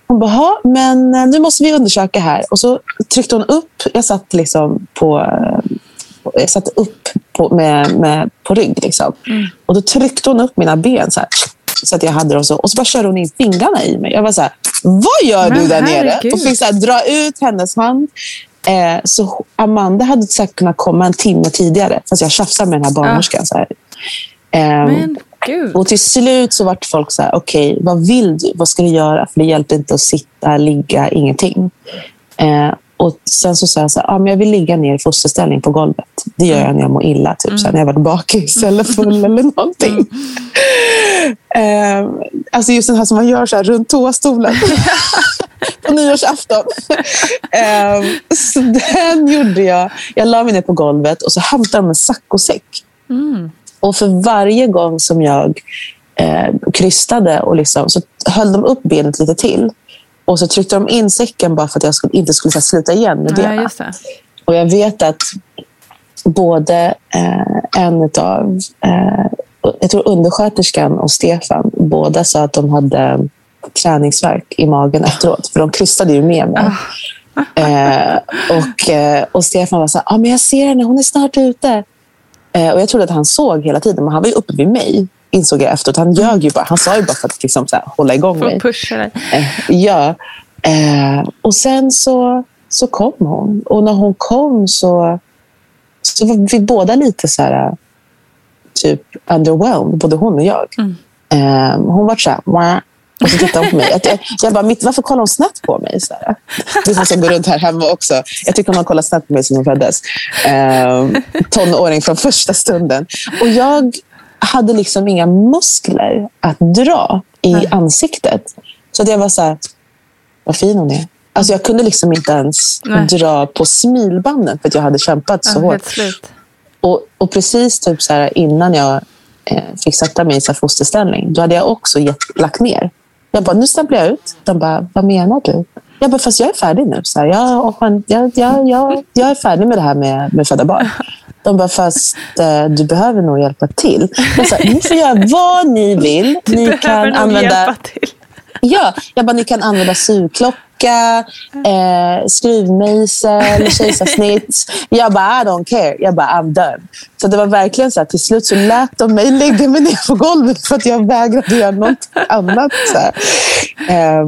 Hon bara, "Ja, men eh, nu måste vi undersöka här. Och så tryckte hon upp. Jag satt liksom på eh, jag satt upp på, med, med, på rygg. Liksom. Och då tryckte hon upp mina ben så här. Så att jag hade dem så. Och så bara körde hon in fingrarna i mig. Jag var så här, vad gör du Men där nere? herregud. Och fick så här, dra ut hennes hand. Eh, så Amanda hade säkert kunnat komma en timme tidigare. Fast jag tjafsade med den här barnmorskan. Så här. Ehm, Men gud. och till slut så vart folk så här, okej, vad vill du? Vad ska du göra? För det hjälper inte att sitta, ligga, ingenting. Eh, och sen så sa jag så här, ah, men jag vill ligga ner i fosterställning på golvet. Det gör jag när jag mår illa, typ så här, när jag varit bakis eller full eller någonting. Eh, alltså just den här som man gör så här runt toastolen. på nyårsafton. eh, så den gjorde jag. Jag la mig ner på golvet och så hämtade de en saccosäck. Och för varje gång som jag eh, krystade och liksom, så höll de upp benet lite till. Och så tryckte de in säcken bara för att jag skulle, inte skulle sluta igen med Ja, benen. just det. Och jag vet att både eh, en av eh, jag tror undersköterskan och Stefan båda sa att de hade träningsverk i magen efteråt. För de krystade ju med mig. Eh, och, eh, och Stefan var så här, ah, men jag ser henne, hon är snart ute. Eh, och jag trodde att han såg hela tiden, men han var ju uppe vid mig. Insåg jag efteråt. Han ljög ju bara. Han sa ju bara för att liksom, så här, hålla igång mig. pusha dig. Eh, ja. Eh, och sen så, så kom hon. Och när hon kom så, så var vi båda lite så här, typ underwhelmed, både hon och jag. Eh, hon var så här, "Wah." och så tittade hon på mig. Jag, jag, bara, "Mitt- varför kollar hon snett på mig? Så här. Det är som går runt här hemma också. Jag tycker hon har kollat snett på mig sedan hon föddes. Eh, tonåring från första stunden. Och jag hade liksom inga muskler att dra i ansiktet. Så att jag var så här, vad fin hon är. Alltså jag kunde liksom inte ens Nej. dra på smilbanden för att jag hade kämpat så Ja, hårt. Och, och precis typ så här, innan jag eh, fick sätta mig i så här fosterställning, då hade jag också gett, lagt ner. Jag bara, nu stämplar jag ut. De bara, vad menar du? Jag bara, fast jag är färdig nu. Så här, jag, jag, jag, jag, jag är färdig med det här med, med födda barn. De bara, fast eh, du behöver nog hjälpa till. Sa, ni får göra vad ni vill. Du ni behöver kan använda hjälpa till. Ja, jag bara, ni kan använda sugklocka, eh, skruvmejsel, kejsarsnitt. Jag bara, I don't care. Jag bara, I'm done. Så det var verkligen så här, till slut så lät de mig lägga mig ner på golvet för att jag vägrade göra något annat. Så här.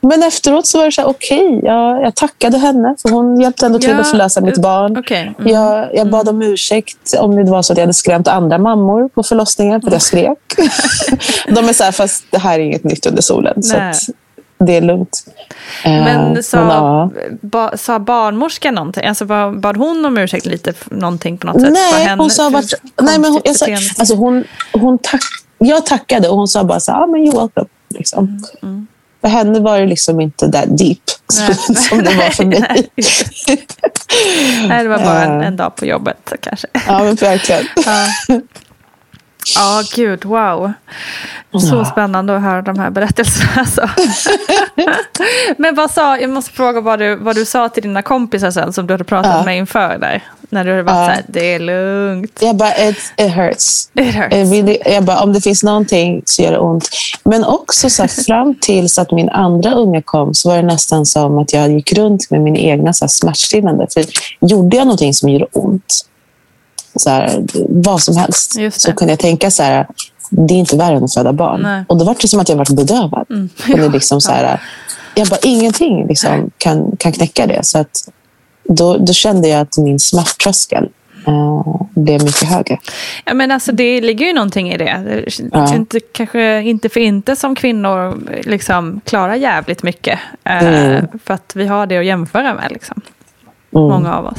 Men efteråt så var det så här, okej, jag, jag tackade henne för hon hjälpte ändå till Ja, att förlösa mitt barn. okej. Mm. Jag, jag bad om ursäkt om det var så att jag hade skrämt andra mammor på förlossningen för att jag skrek. De är så här, fast det här är inget nytt under solen. Så Nej. att det är lugnt. Eh, Men sa, ja. ba, sa barnmorskan någonting? Alltså bad, hon om ursäkt lite någonting på något sätt? Nej, henne- hon sa vart, nej men hon, jag sa, alltså hon, hon tack, jag tackade och hon sa bara så här, ah, men you're welcome. Liksom. För henne var det liksom inte that deep Nej. som det var för mig. Nej, det var bara en, en dag på jobbet kanske. ja, men verkligen. Ja, ja gud, wow. Så spännande att höra de här berättelserna. Alltså. Men vad sa, jag måste fråga vad du, vad du sa till dina kompisar sen som du hade pratat Ja. med inför där. När du hade varit Ja. så här, det är lugnt. Jag bara, it, it hurts. It hurts. Jag, vill, jag bara, om det finns någonting så gör det ont. Men också så här, fram tills att min andra unge kom så var det nästan som att jag gick runt med min egna så här, smärtstillande. För gjorde jag någonting som gjorde ont, så här, vad som helst, så kunde jag tänka så här, det är inte värre än att föda barn. Nej. Mm. Och då var det som att jag var bedövad. Och det liksom så här, jag bara, ingenting liksom, kan, kan knäcka det. Så att, då, då kände jag att min smärttröskel eh, blev mycket högre. Ja, men alltså, det ligger ju någonting i det. Ja. Inte, kanske inte för inte som kvinnor liksom klarar jävligt mycket. Eh, mm. För att vi har det att jämföra med. Liksom. Mm. Många av oss.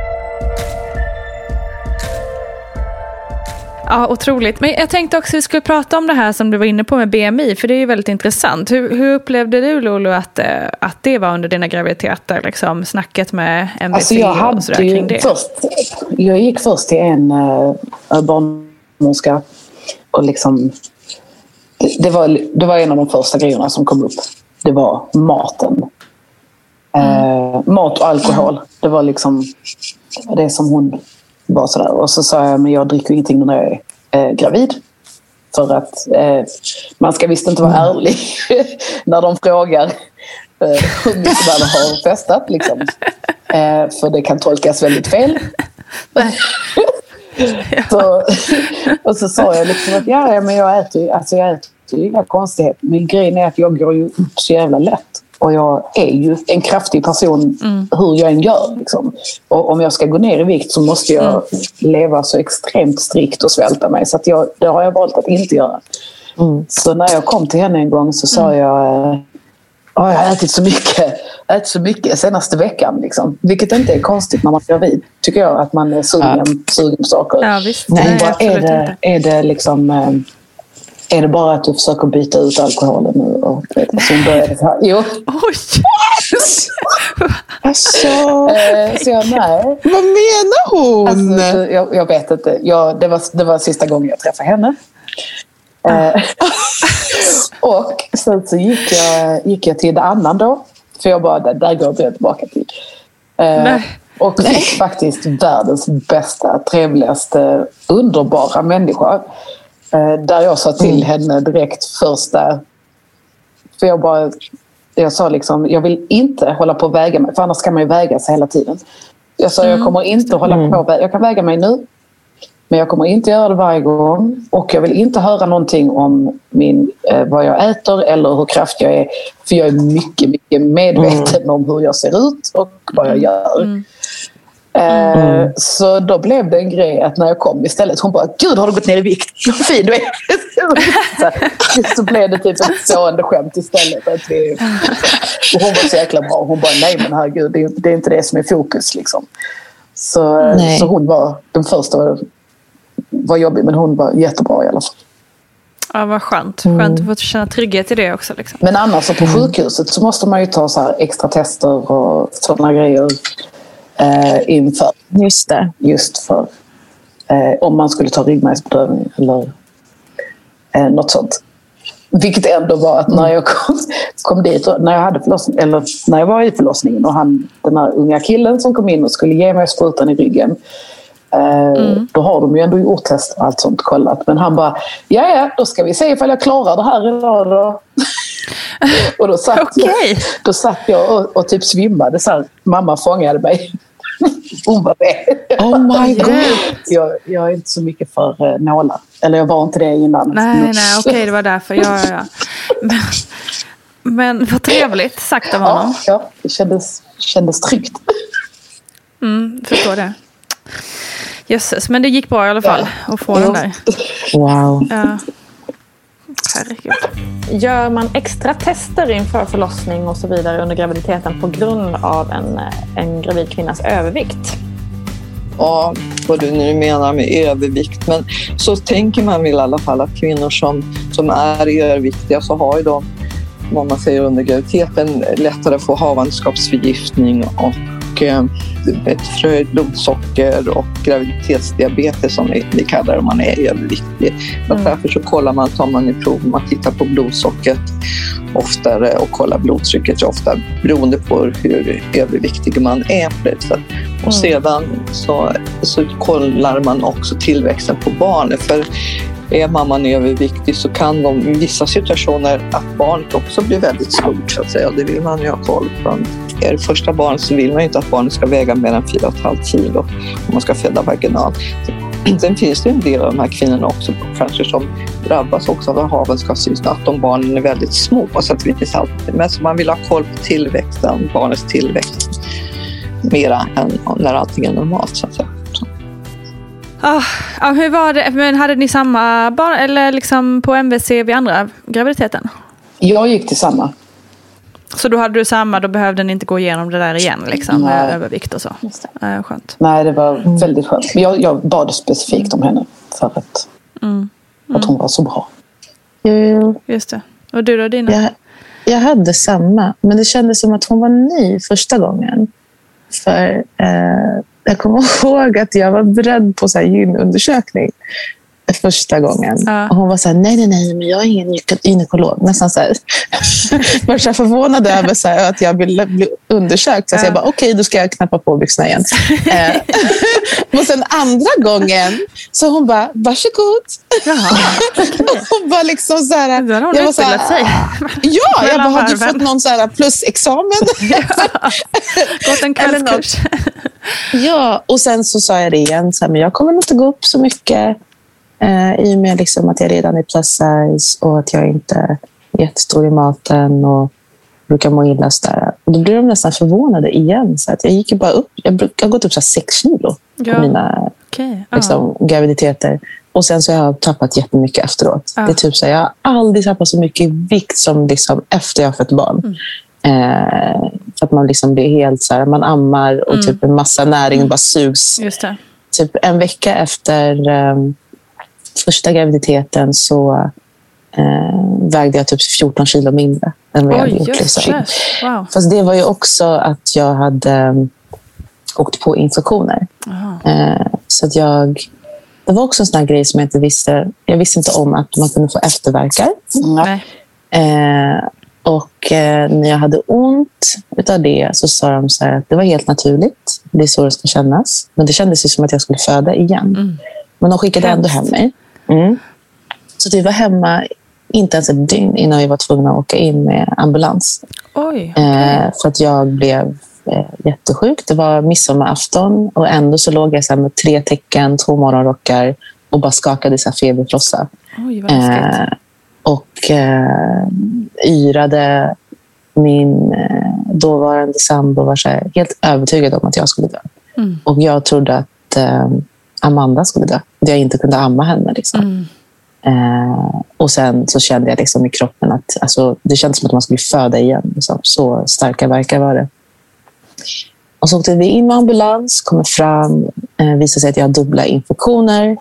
Ja, otroligt. Men jag tänkte också att vi skulle prata om det här som du var inne på med BMI, för det är ju väldigt intressant. Hur, hur upplevde du Lolo att, eh, att det var under dina graviditeter, liksom, snacket med MVC alltså jag hade och sådär kring det? Först, jag gick först till en uh, barnmorska och liksom, det, det, var, det var en av de första grejerna som kom upp. Det var maten. Mm. Uh, mat och alkohol. Det var liksom det som hon var sådär. Och så sa jag, men jag dricker ingenting när jag är eh, gravid. För att eh, man ska visst inte vara mm. ärlig när de frågar eh, hur mycket man har festat. Liksom. Eh, för det kan tolkas väldigt fel. så, och så sa jag liksom att ja, men jag äter ju alltså jag äter. Men grejen är att jag går ju upp så jävla lätt. Och jag är ju en kraftig person mm. hur jag än gör. Liksom. Och om jag ska gå ner i vikt så måste jag mm. leva så extremt strikt och svälta mig. Så att jag, det har jag valt att inte göra. Mm. Så när jag kom till henne en gång så sa mm. jag eh, jag har ätit så mycket, ätit så mycket senaste veckan. Liksom. Vilket inte är konstigt när man är gravid. Tycker jag, att man är sugen, ja. sugen på saker. Ja, visst. Nej, bara, är, det, är det liksom... Är det bara att du försöker byta ut alkoholen nu? Och, så började så här. Jo. Oj! alltså... Eh, så jag, nej. Vad menar hon? Alltså, jag, jag, vet inte. Jag, det, var, det var sista gången jag träffade henne. Eh, och sen så gick jag, gick jag till det annan då. För jag bara, där, där går inte jag tillbaka till. Eh, och fick faktiskt världens bästa, trevligaste, underbara människa. Eh, där jag sa till mm. henne direkt första... För jag bara... Jag sa liksom, jag vill inte hålla på att väga mig, för annars ska man ju väga sig hela tiden. Jag sa, mm. jag kommer inte hålla mm. på Jag kan väga mig nu, men jag kommer inte göra det varje gång. Och jag vill inte höra någonting om min, eh, vad jag äter eller hur kraftig jag är. För jag är mycket, mycket medveten mm. om hur jag ser ut och vad jag gör. Mm. Eh, Så då blev det en grej att när jag kom istället, hon bara “Gud, har du gått ner i vikt? Vad fin du är!” så, så blev det typ ett stående skämt istället. Att vi, och hon var så jäkla bra. Hon bara “Nej men herregud, det är, det är inte det som är fokus”. Liksom. Så, Nej. så hon var, den första var, var jobbig men hon var jättebra i alla fall. Ja, vad skönt. Skönt att få känna trygghet i det också. Liksom. Men annars så på sjukhuset så måste man ju ta så här extra tester och sådana grejer eh, inför. Just det. Just för eh, om man skulle ta ryggmärgsbedövning eller eh, något sånt. Vilket ändå var att när jag kom, kom dit, när jag, hade förlossning, eller när jag var i förlossningen och han, den här unga killen som kom in och skulle ge mig sprutan i ryggen. Eh, Då har de ju ändå gjort test och allt sånt kollat. Men han bara, ja ja, då ska vi se ifall jag klarar det här idag då. och då satt, Okej. då satt jag och, och typ svimmade. Så här, mamma fångade mig. Hon var med. Oh my god. Jag, jag är inte så mycket för eh, nålar. Eller jag var inte det innan. Nej, nej, okej, det var därför. Ja, ja, ja. Men, men vad trevligt sagt av honom. Ja, ja, det kändes, kändes tryggt. Mm, förstår det. Jösses, men det gick bra i alla fall att få den där. Wow. Ja. Herregud. Gör man extra tester inför förlossning och så vidare under graviditeten på grund av en, en gravid kvinnas övervikt? Ja, vad du nu menar med övervikt. Men så tänker man väl i alla fall att kvinnor som, som är överviktiga så har ju de, vad man säger under graviditeten, lättare att få havandeskapsförgiftning och eh, ett förhöjt blodsocker och graviditetsdiabetes som vi, kallar det om man är överviktig. Så att därför så kollar man, tar man i prov, man tittar på blodsockret oftare och kollar blodtrycket ofta beroende på hur överviktig man är. sättet. Och sedan så, så kollar man också tillväxten på barnet. För är mamman överviktig så kan de i vissa situationer att barnet också blir väldigt stort. Så att säga. Och det vill man ju ha koll på. Är det första barnet så vill man ju inte att barnet ska väga mer än 4,5 kilo om man ska föda vaginalt. Sen finns det en del av de här kvinnorna också kanske som drabbas också av havandeskapscyst, att de barnen är väldigt små. Så att det finns alltid. Men så man vill ha koll på tillväxten, barnets tillväxt mera än när allting är normalt. Så att säga. Ah, ja, hur var det? Men hade ni samma barn eller liksom på MVC vid andra graviditeten? Jag gick till samma. Så då hade du samma, då behövde ni inte gå igenom det där igen liksom, med övervikt och så? Eh, skönt. Nej, det var väldigt skönt. Jag, jag bad specifikt om henne för att, Mm. att hon var så bra. Jo, Just det. Och du då Dina? jag, jag hade samma, men det kändes som att hon var ny första gången. För eh, jag kommer ihåg att jag var beredd på så här gynundersökning första gången. Ja. Och hon var så här, nej, nej, nej, men jag är ingen gyne- gynekolog. Nästan så här. var så här förvånad över så här, att jag ville bli undersökt. Så Ja. jag bara, okej, då ska jag knappa på byxorna igen. eh, och sen andra gången så hon bara, varsågod. Jaha, hon bara liksom så här, har hon jag var så här, sig. Ja, jag bara, har du fått någon så här plusexamen? Gått en kvällskurs. ja, och sen så sa jag det igen, så här, men jag kommer inte gå upp så mycket eh, i och med liksom att jag redan är plus size och att jag inte är jättestor i maten och brukar må illa. Så där. Och då blir de nästan förvånade igen. Så att jag gick bara upp. Jag, bruk, jag har gått upp så sex kilo Ja. på mina ja. liksom, graviditeter. Och sen så har jag tappat jättemycket efteråt. Ja. Det är typ så här, jag har aldrig tappat så mycket vikt som liksom efter jag har fött barn. Mm. Eh, att man liksom blir helt så här, man ammar och Mm. typ en massa näring bara sugs. Typ en vecka efter eh, första graviditeten så eh, vägde jag typ 14 kilo mindre än vad jag hade gjort. Liksom. Wow. Fast det var ju också att jag hade eh, åkt på infektioner. Eh, så att jag... Det var också en sån här grej som jag inte visste. Jag visste inte om att man kunde få efterverkar. Nej. Eh, och eh, när jag hade ont utav det så sa de så här att det var helt naturligt. Det är så det ska kännas. Men det kändes ju som att jag skulle föda igen. Men de skickade ändå hem mig. Mm. Så vi var hemma inte ens ett dygn innan vi var tvungna att åka in med ambulans. Oj. Eh, för att jag blev eh, jättesjuk. Det var midsommarafton och ändå så låg jag så med tre tecken, två morgonrockar och bara skakade här feberfrossa. Oj, vad. Eh, och eh, yrade. Min eh, dåvarande sambo var så här, helt övertygad om att jag skulle dö. Mm. Och jag trodde att eh, Amanda skulle dö. Att jag inte kunde amma henne. Liksom. Mm. Eh, och sen så kände jag liksom i kroppen att alltså, det kändes som att man skulle föda igen. Liksom. Så starka verkar var det. Och så åkte vi in med ambulans, kommer fram, eh, visar sig att jag har dubbla infektioner.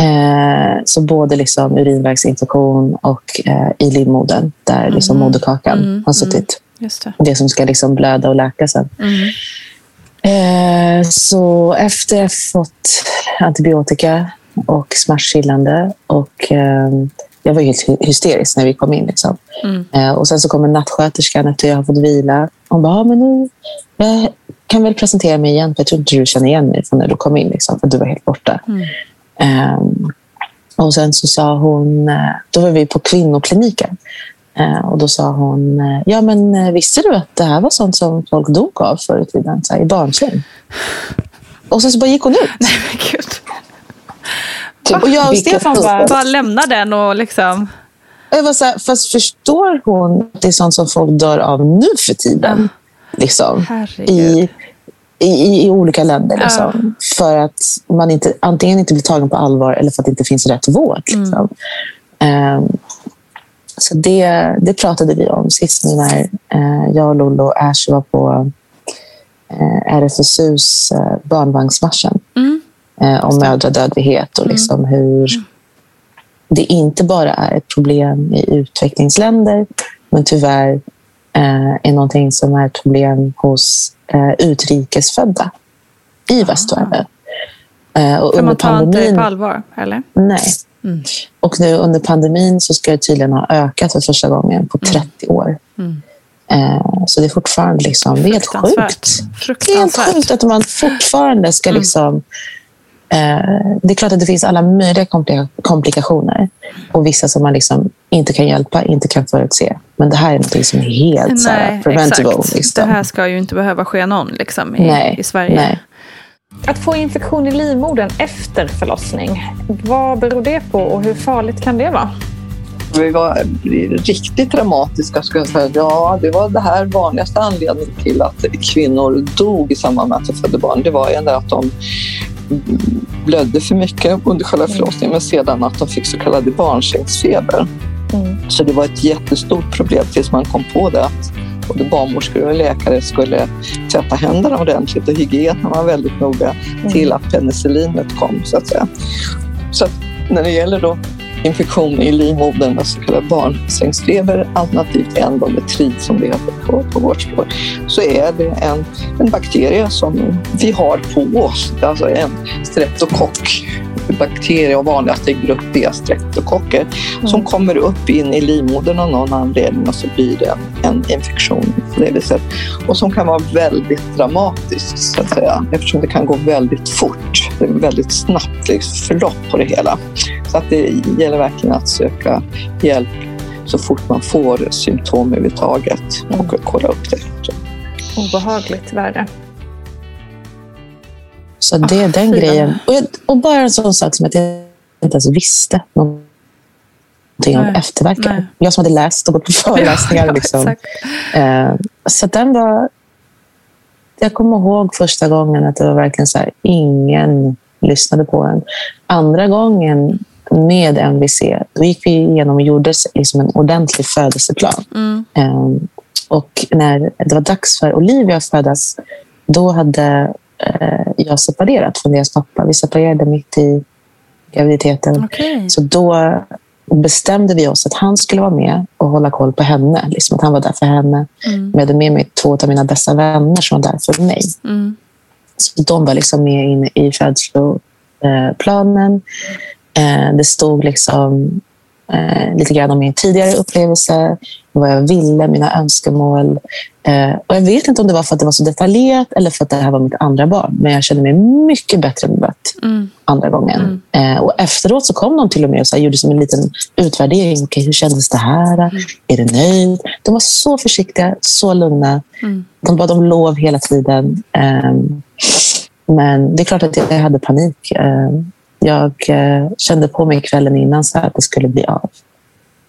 Eh, så både liksom urinvägsinfektion och eh, i livmodern, där liksom Mhm. moderkakan Mm, har suttit. Just det. Det som ska liksom blöda och läka sen. Mm. Eh, så efter jag fått antibiotika och smärtstillande och eh, jag var helt hy- hysterisk när vi kom in. Liksom. Mm. Eh, och sen så kommer nattsköterskan efter jag har fått vila. Hon bara, ja, men nu, jag kan väl presentera mig igen, för jag tror inte du känner igen mig från när du kom in, liksom, för du var helt borta. Mm. Ehm, och sen så sa hon, då var vi på kvinnokliniken. Eh, och då sa hon, eh, ja men eh, visste du att det här var sånt som folk dog av förr i tiden, så här, i barnsäng? Och sen så bara gick hon ut. Nej, men gud. Typ, och jag och Stefan bara, Bara lämna den och liksom... jag var så här, fast förstår hon att det är sånt som folk dör av nu för tiden? Liksom, Herregud. i, i, i olika länder. Liksom, För att man inte, antingen inte blir tagen på allvar eller för att det inte finns rätt vård. Liksom. Ehm, så det, det pratade vi om sist nu när eh, jag, Lollo och Ash var på eh, RFSUs eh, barnvagnsmarschen Mm. om mödradödlighet och liksom hur det inte bara är ett problem i utvecklingsländer men tyvärr är någonting som är ett problem hos utrikesfödda i västvärlden. Eh, och För man tar inte det pandemin- på allvar, eller? Nej. Mm. Och nu under pandemin så ska det tydligen ha ökat för första gången på 30 år. Mm. Eh, så det är fortfarande liksom, det är helt sjukt. Det är helt sjukt att man fortfarande ska Mm. liksom... Eh, det är klart att det finns alla möjliga kompli- komplikationer och vissa som man liksom inte kan hjälpa, inte kan förutse. Men det här är något som är helt så här, Nej, preventable. Liksom. Det här ska ju inte behöva ske någon liksom, i, Nej, i Sverige. nej. Att få infektion i livmodern efter förlossning, vad beror det på och hur farligt kan det vara? Vi var riktigt dramatiska skulle jag säga. Ja, det var det här vanligaste anledningen till att kvinnor dog i samband med att de födde barn. Det var ju att de blödde för mycket under själva förlossningen men sedan att de fick så kallad barnsängsfeber. Så det var ett jättestort problem tills man kom på det att både barnmorskor och läkare skulle tvätta händerna ordentligt och hygienen var väldigt noga till att penicillinet kom så att säga. Så att när det gäller då infektion i livmodern, så kallad barnsängsfeber alternativt endometrit som det heter på, på vårt språk, så är det en, en bakterie som vi har på oss, alltså en streptokock. Bakterie och vanligaste grupp är streptokocker som kommer upp in i livmodern av någon anledning och så blir det en, infektion på det viset. Och som kan vara väldigt dramatisk så att säga eftersom det kan gå väldigt fort. Det är väldigt snabbt förlopp på det hela. Så att det gäller verkligen att söka hjälp så fort man får symptom överhuvudtaget och kolla upp det. Obehagligt värre. Så det är den fy grejen. Och, jag, och bara en sån sak som att jag inte ens visste någonting om Nej, efterverkar. nej. Jag som hade läst och gått på föreläsningar. Ja, liksom. exakt. Eh, så den var... Jag kommer ihåg första gången att det var verkligen så här, ingen lyssnade på en. Andra gången med MVC, då gick vi igenom och gjorde liksom en ordentlig födelseplan. Mm. Eh, och när det var dags för Olivia att födas, då hade jag separerat från deras pappa. Vi separerade mitt i graviditeten. Okej. Så då bestämde vi oss att han skulle vara med och hålla koll på henne. Liksom att han var där för henne. Mm. Jag hade med mig två av mina bästa vänner som var där för mig. Mm. Så de var liksom med in i födsloplanen. Eh, det stod liksom eh, lite grann om min tidigare upplevelse, vad jag ville, mina önskemål. Eh, och jag vet inte om det var för att det var så detaljerat eller för att det här var mitt andra barn. Men jag kände mig mycket bättre bemött Mm. andra gången. Eh, och efteråt så kom de till och med och så här, gjorde som en liten utvärdering. Okej, hur kändes det här? Är du nöjd? De var så försiktiga, så lugna. Mm. De bad om lov hela tiden. Ehm, men det är klart att jag hade panik. Jag eh, kände på mig kvällen innan så att det skulle bli av.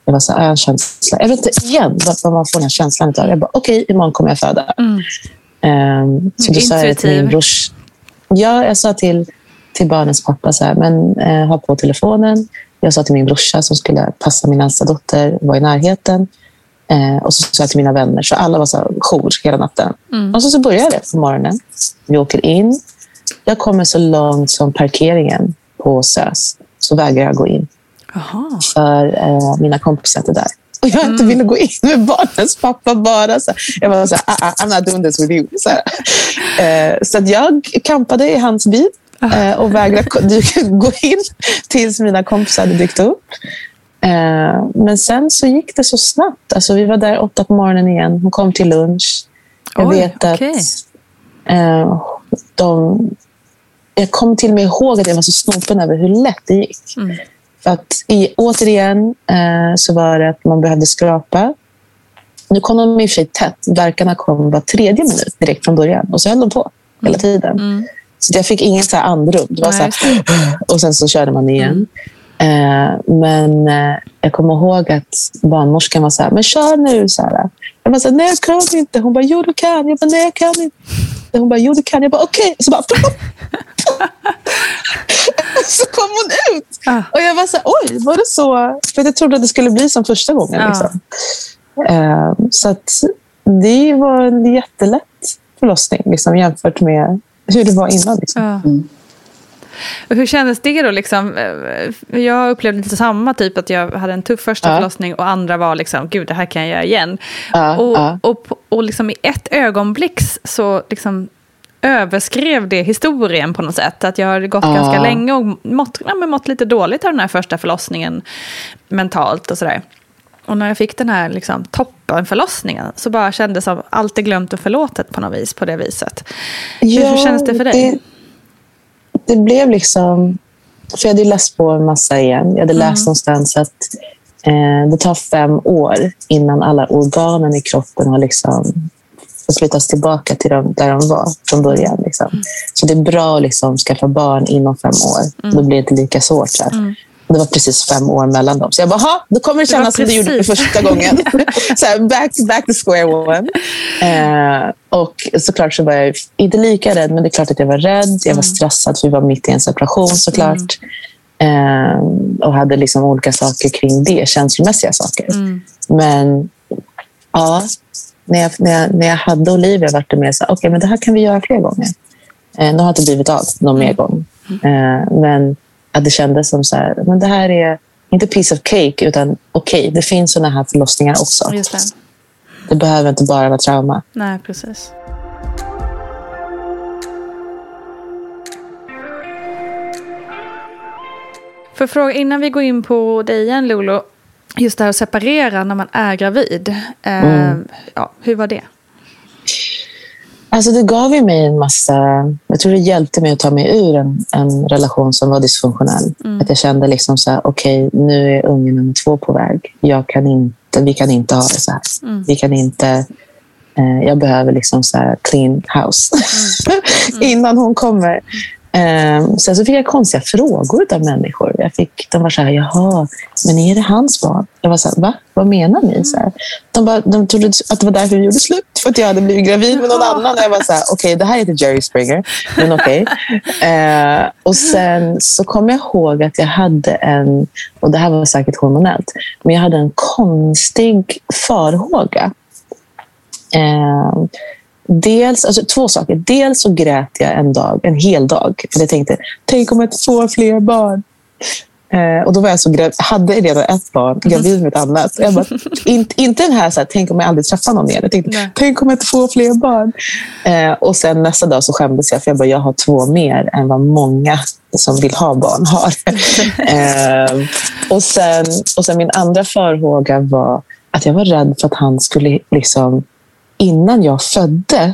Det var så här, en känsla. Jag vet inte igen vad man får den här känslan av. Jag bara, okej, imorgon kommer jag föda. Mm. Ehm, så då sa jag till min brors... Ja, jag sa till, till barnens pappa så här, men eh, ha på telefonen. Jag sa till min brorsa som skulle passa min äldsta dotter, var i närheten. Eh, och så sa jag till mina vänner, så alla var så här, jour hela natten. Mm. Och så, så började det på morgonen. Vi åker in. Jag kommer så långt som parkeringen på SÖS. Så vägrar jag gå in. Jaha. För eh, mina kompisar är där. Och jag inte Mm. ville gå in med barnens pappa bara. Så jag var så här, ah, ah, I'm not doing this with you. Så. Eh, så att jag kampade i hans bil eh, och vägrade gå in tills mina kompisar hade dykt upp. Eh, men sen så gick det så snabbt. Alltså, vi var där åtta på morgonen igen. Hon kom till lunch. Jag Oj, vet att okej. eh, de... Jag kommer till och med ihåg att jag var så snopen över hur lätt det gick. Mm. För att i, återigen eh, så var det att man behövde skrapa. Nu kom de i och för sig tätt. Verkarna kom var tredje minut direkt från början. Och så höll de på hela tiden. Så jag fick ingen så andrum. Det var så här, och sen så körde man igen. Eh, men eh, jag kommer ihåg att barnmorskan var så här, men kör nu. Så här. Jag bara, så här, nej jag kan inte. Hon bara, jo du kan. Jag bara, nej jag kan inte. Hon bara, jo du kan. Jag bara, okej. Så bara, så kom hon ut. Ah. Och jag var så här, oj, var det så? För jag trodde att det skulle bli som första gången. Ja. Liksom. Eh, så att det var en jättelätt förlossning liksom, jämfört med hur det var innan. Liksom. Ja. Och hur kändes det då? Liksom? Eh, Jag upplevde lite samma, typ att jag hade en tuff första Ja. förlossning och andra var liksom, gud det här kan jag göra igen. Ja, och ja. och, och liksom i ett ögonblick så liksom överskrev det historien på något sätt. Att jag hade gått Ja. ganska länge och mått, ja, mått lite dåligt av den här första förlossningen mentalt och sådär. Och när jag fick den här liksom, toppen förlossningen så bara kändes som allt är glömt och förlåtet på något vis på det viset. hur, hur kändes det för dig? Det, blev liksom... För jag hade läst på en massa igen. Jag hade Mm. läst någonstans att eh, det tar fem år innan alla organen i kroppen har liksom flyttas tillbaka till dem, där de var från början. Mm. Liksom. Så det är bra att liksom skaffa barn inom fem år. Mm. Då blir det inte lika svårt. Så här. Det var precis fem år mellan dem. Så jag bara, "Ha, då kommer det Det kännas som det gjorde precis. första gången. så här, back, back to square one. Eh, och såklart så var jag inte lika rädd, men det är klart att jag var rädd. Jag var stressad för vi var mitt i en separation såklart. Eh, och hade liksom olika saker kring det, känslomässiga saker. Men ja, när jag, när, jag, när jag hade Olivia var det mer så okej, men det här kan vi göra fler gånger. Eh, nu har inte blivit av någon mer gång. Eh, men att det kändes som så här, men det här är inte piece of cake, utan okej, det finns sådana här förlossningar också. Just det. Det behöver inte bara vara trauma. Nej, precis. För fråga, innan vi går in på dig igen Lolo, just det här att separera när man är gravid. Eh, ja, hur var det? Alltså det gav ju mig en massa... Jag tror det hjälpte mig att ta mig ur en, en relation som var dysfunktionell. Att jag kände liksom så här, okej, nu är ungen nummer två på väg. Jag kan inte, vi kan inte ha det så här. Vi kan inte... Eh, jag behöver liksom så här clean house innan hon kommer. Eh, sen så fick jag konstiga frågor av människor. Jag fick, de var så här, jaha, men är det hans barn? Jag var så här, va? Vad menar ni? Så här. De, bara, de trodde att det var därför vi gjorde slut. För att jag hade blivit gravid med någon annan. Och jag var så här, okej, det här är inte Jerry Springer. Men okej. Eh, och sen så kom jag ihåg att jag hade en, och det här var säkert hormonellt, men jag hade en konstig farhåga. Eh, dels, alltså två saker. Dels så grät jag en dag, en hel dag. För jag tänkte, tänk om jag får fler barn. Eh, och då var jag så gravid, hade redan ett barn, gravid med ett annat. Jag bara, inte, inte den här, så här, tänk om jag aldrig träffar någon mer. Jag tänkte, Nej. tänk om jag inte får fler barn. Eh, och sen nästa dag så skämdes jag, för jag bara, jag har två mer än vad många som vill ha barn har. eh, och, sen, och sen min andra farhåga var att jag var rädd för att han skulle, liksom, innan jag födde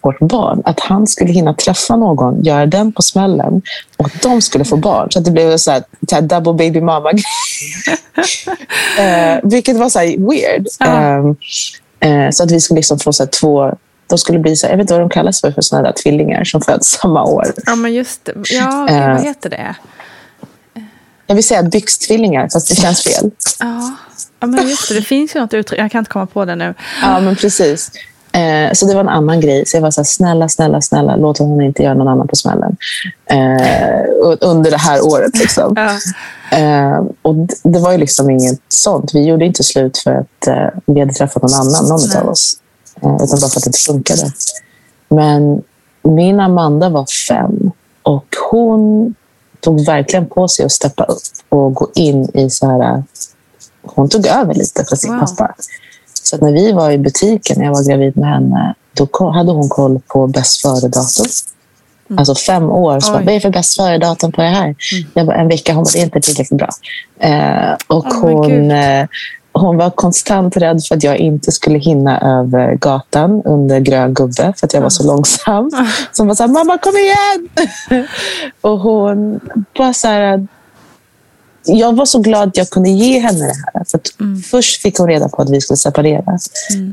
vårt barn, att han skulle hinna träffa någon, göra den på smällen och att de skulle få barn. Så det blev så här, så här double baby mama eh, Vilket var så weird. Ja. Eh, eh, så att vi skulle liksom få så två de skulle bli så jag vet inte vad de kallas för, för sådana där tvillingar som föds samma år. Ja, men just det. Ja, gud, Eh. vad heter det? Jag vill säga byxtvillingar, fast det känns fel. Ja. Ja, men just det. Det finns ju något uttryck. Jag kan inte komma på det nu. Ja, men precis. Eh, så det var en annan grej. Så jag var så här, snälla, snälla, snälla, låt hon inte göra någon annan på smällen. Eh, under det här året. Liksom. Ja. Eh, och det var ju liksom inget sånt. Vi gjorde inte slut för att eh, vi hade träffat någon annan, någon Nej. av oss. Eh, utan bara för att det inte funkade. Men min Amanda var fem och hon tog verkligen på sig att steppa upp och gå in i så här... Hon tog över lite för sin Wow. pappa. Så när vi var i butiken, när jag var gravid med henne, då hade hon koll på bäst före-datum. Alltså fem år. Så bara, vad är för bäst före-datum på det här? Jag bara, en vecka. Hon bara, det är inte tillräckligt bra. Eh, och Oh hon, eh, hon var konstant rädd för att jag inte skulle hinna över gatan under grön gubbe för att jag var så långsam. Så hon var så här, mamma kom igen! och hon bara så här, jag var så glad att jag kunde ge henne det här. För att Först fick hon reda på att vi skulle separera.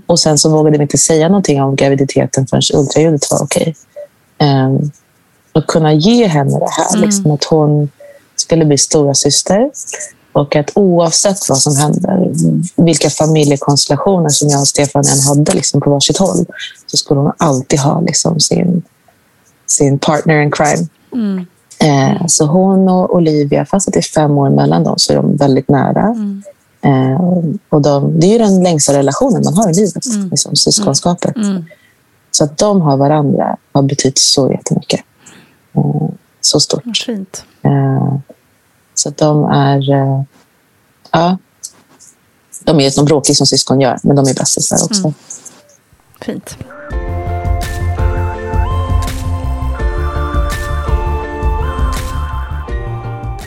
Och Sen så vågade vi inte säga någonting om graviditeten förrän ultraljudet var okej. Ehm, att kunna ge henne det här. Liksom att hon skulle bli stora syster och att oavsett vad som händer, vilka familjekonstellationer som jag och Stefan än hade liksom på varsitt håll, så skulle hon alltid ha liksom sin, sin partner in crime. Eh, så hon och Olivia, fast att det är fem år mellan dem, så är de väldigt nära. Eh, och de, det är ju den längsta relationen man har i livet, liksom, syskonskapet. Så att de har varandra har betytt så jättemycket. Eh, så stort. Fint. Eh, så att de är... Eh, ja, de är som bråkiga som syskon gör, men de är bästisar också. Fint.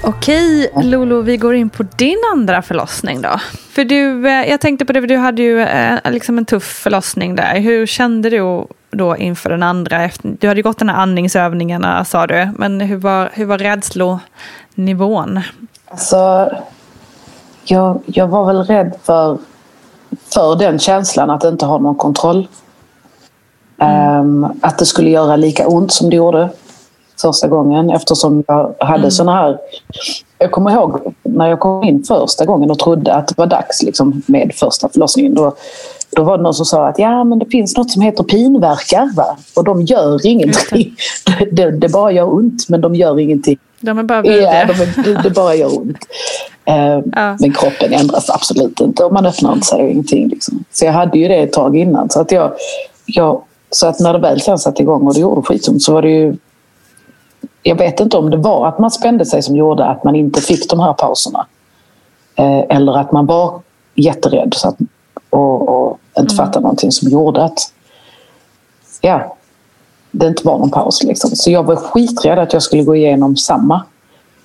Okej, Lolo, vi går in på din andra förlossning då. För du, eh, jag tänkte på det, för du hade ju eh, liksom en tuff förlossning där. Hur kände du då inför den andra? Du hade ju gått den här andningsövningarna sa du, men hur var, hur var rädslonivån? Alltså, jag, jag var väl rädd för, för den känslan att inte ha någon kontroll. Ehm, att det skulle göra lika ont som det gjorde första gången eftersom jag hade Mm. såna här... Jag kommer ihåg när jag kom in första gången och trodde att det var dags liksom, med första förlossningen. Då, då var det någon som sa att ja, men det finns något som heter pinverkar va? och de gör ingenting. Det, det bara gör ont men de gör ingenting. De är bara Ja, vidriga. de är, det, det bara gör ont. Eh, Ja. Men kroppen ändras absolut inte och man öppnar inte sig och ingenting. Liksom. Så jag hade ju det ett tag innan. Så att, jag, jag, så att när det väl sen satte igång och det gjorde skitont så var det ju... Jag vet inte om det var att man spände sig som gjorde att man inte fick de här pauserna. Eh, eller att man var jätterädd så att, och, och inte fattade någonting som gjorde att ja, det inte var någon paus. Liksom. Så jag var skiträdd att jag skulle gå igenom samma.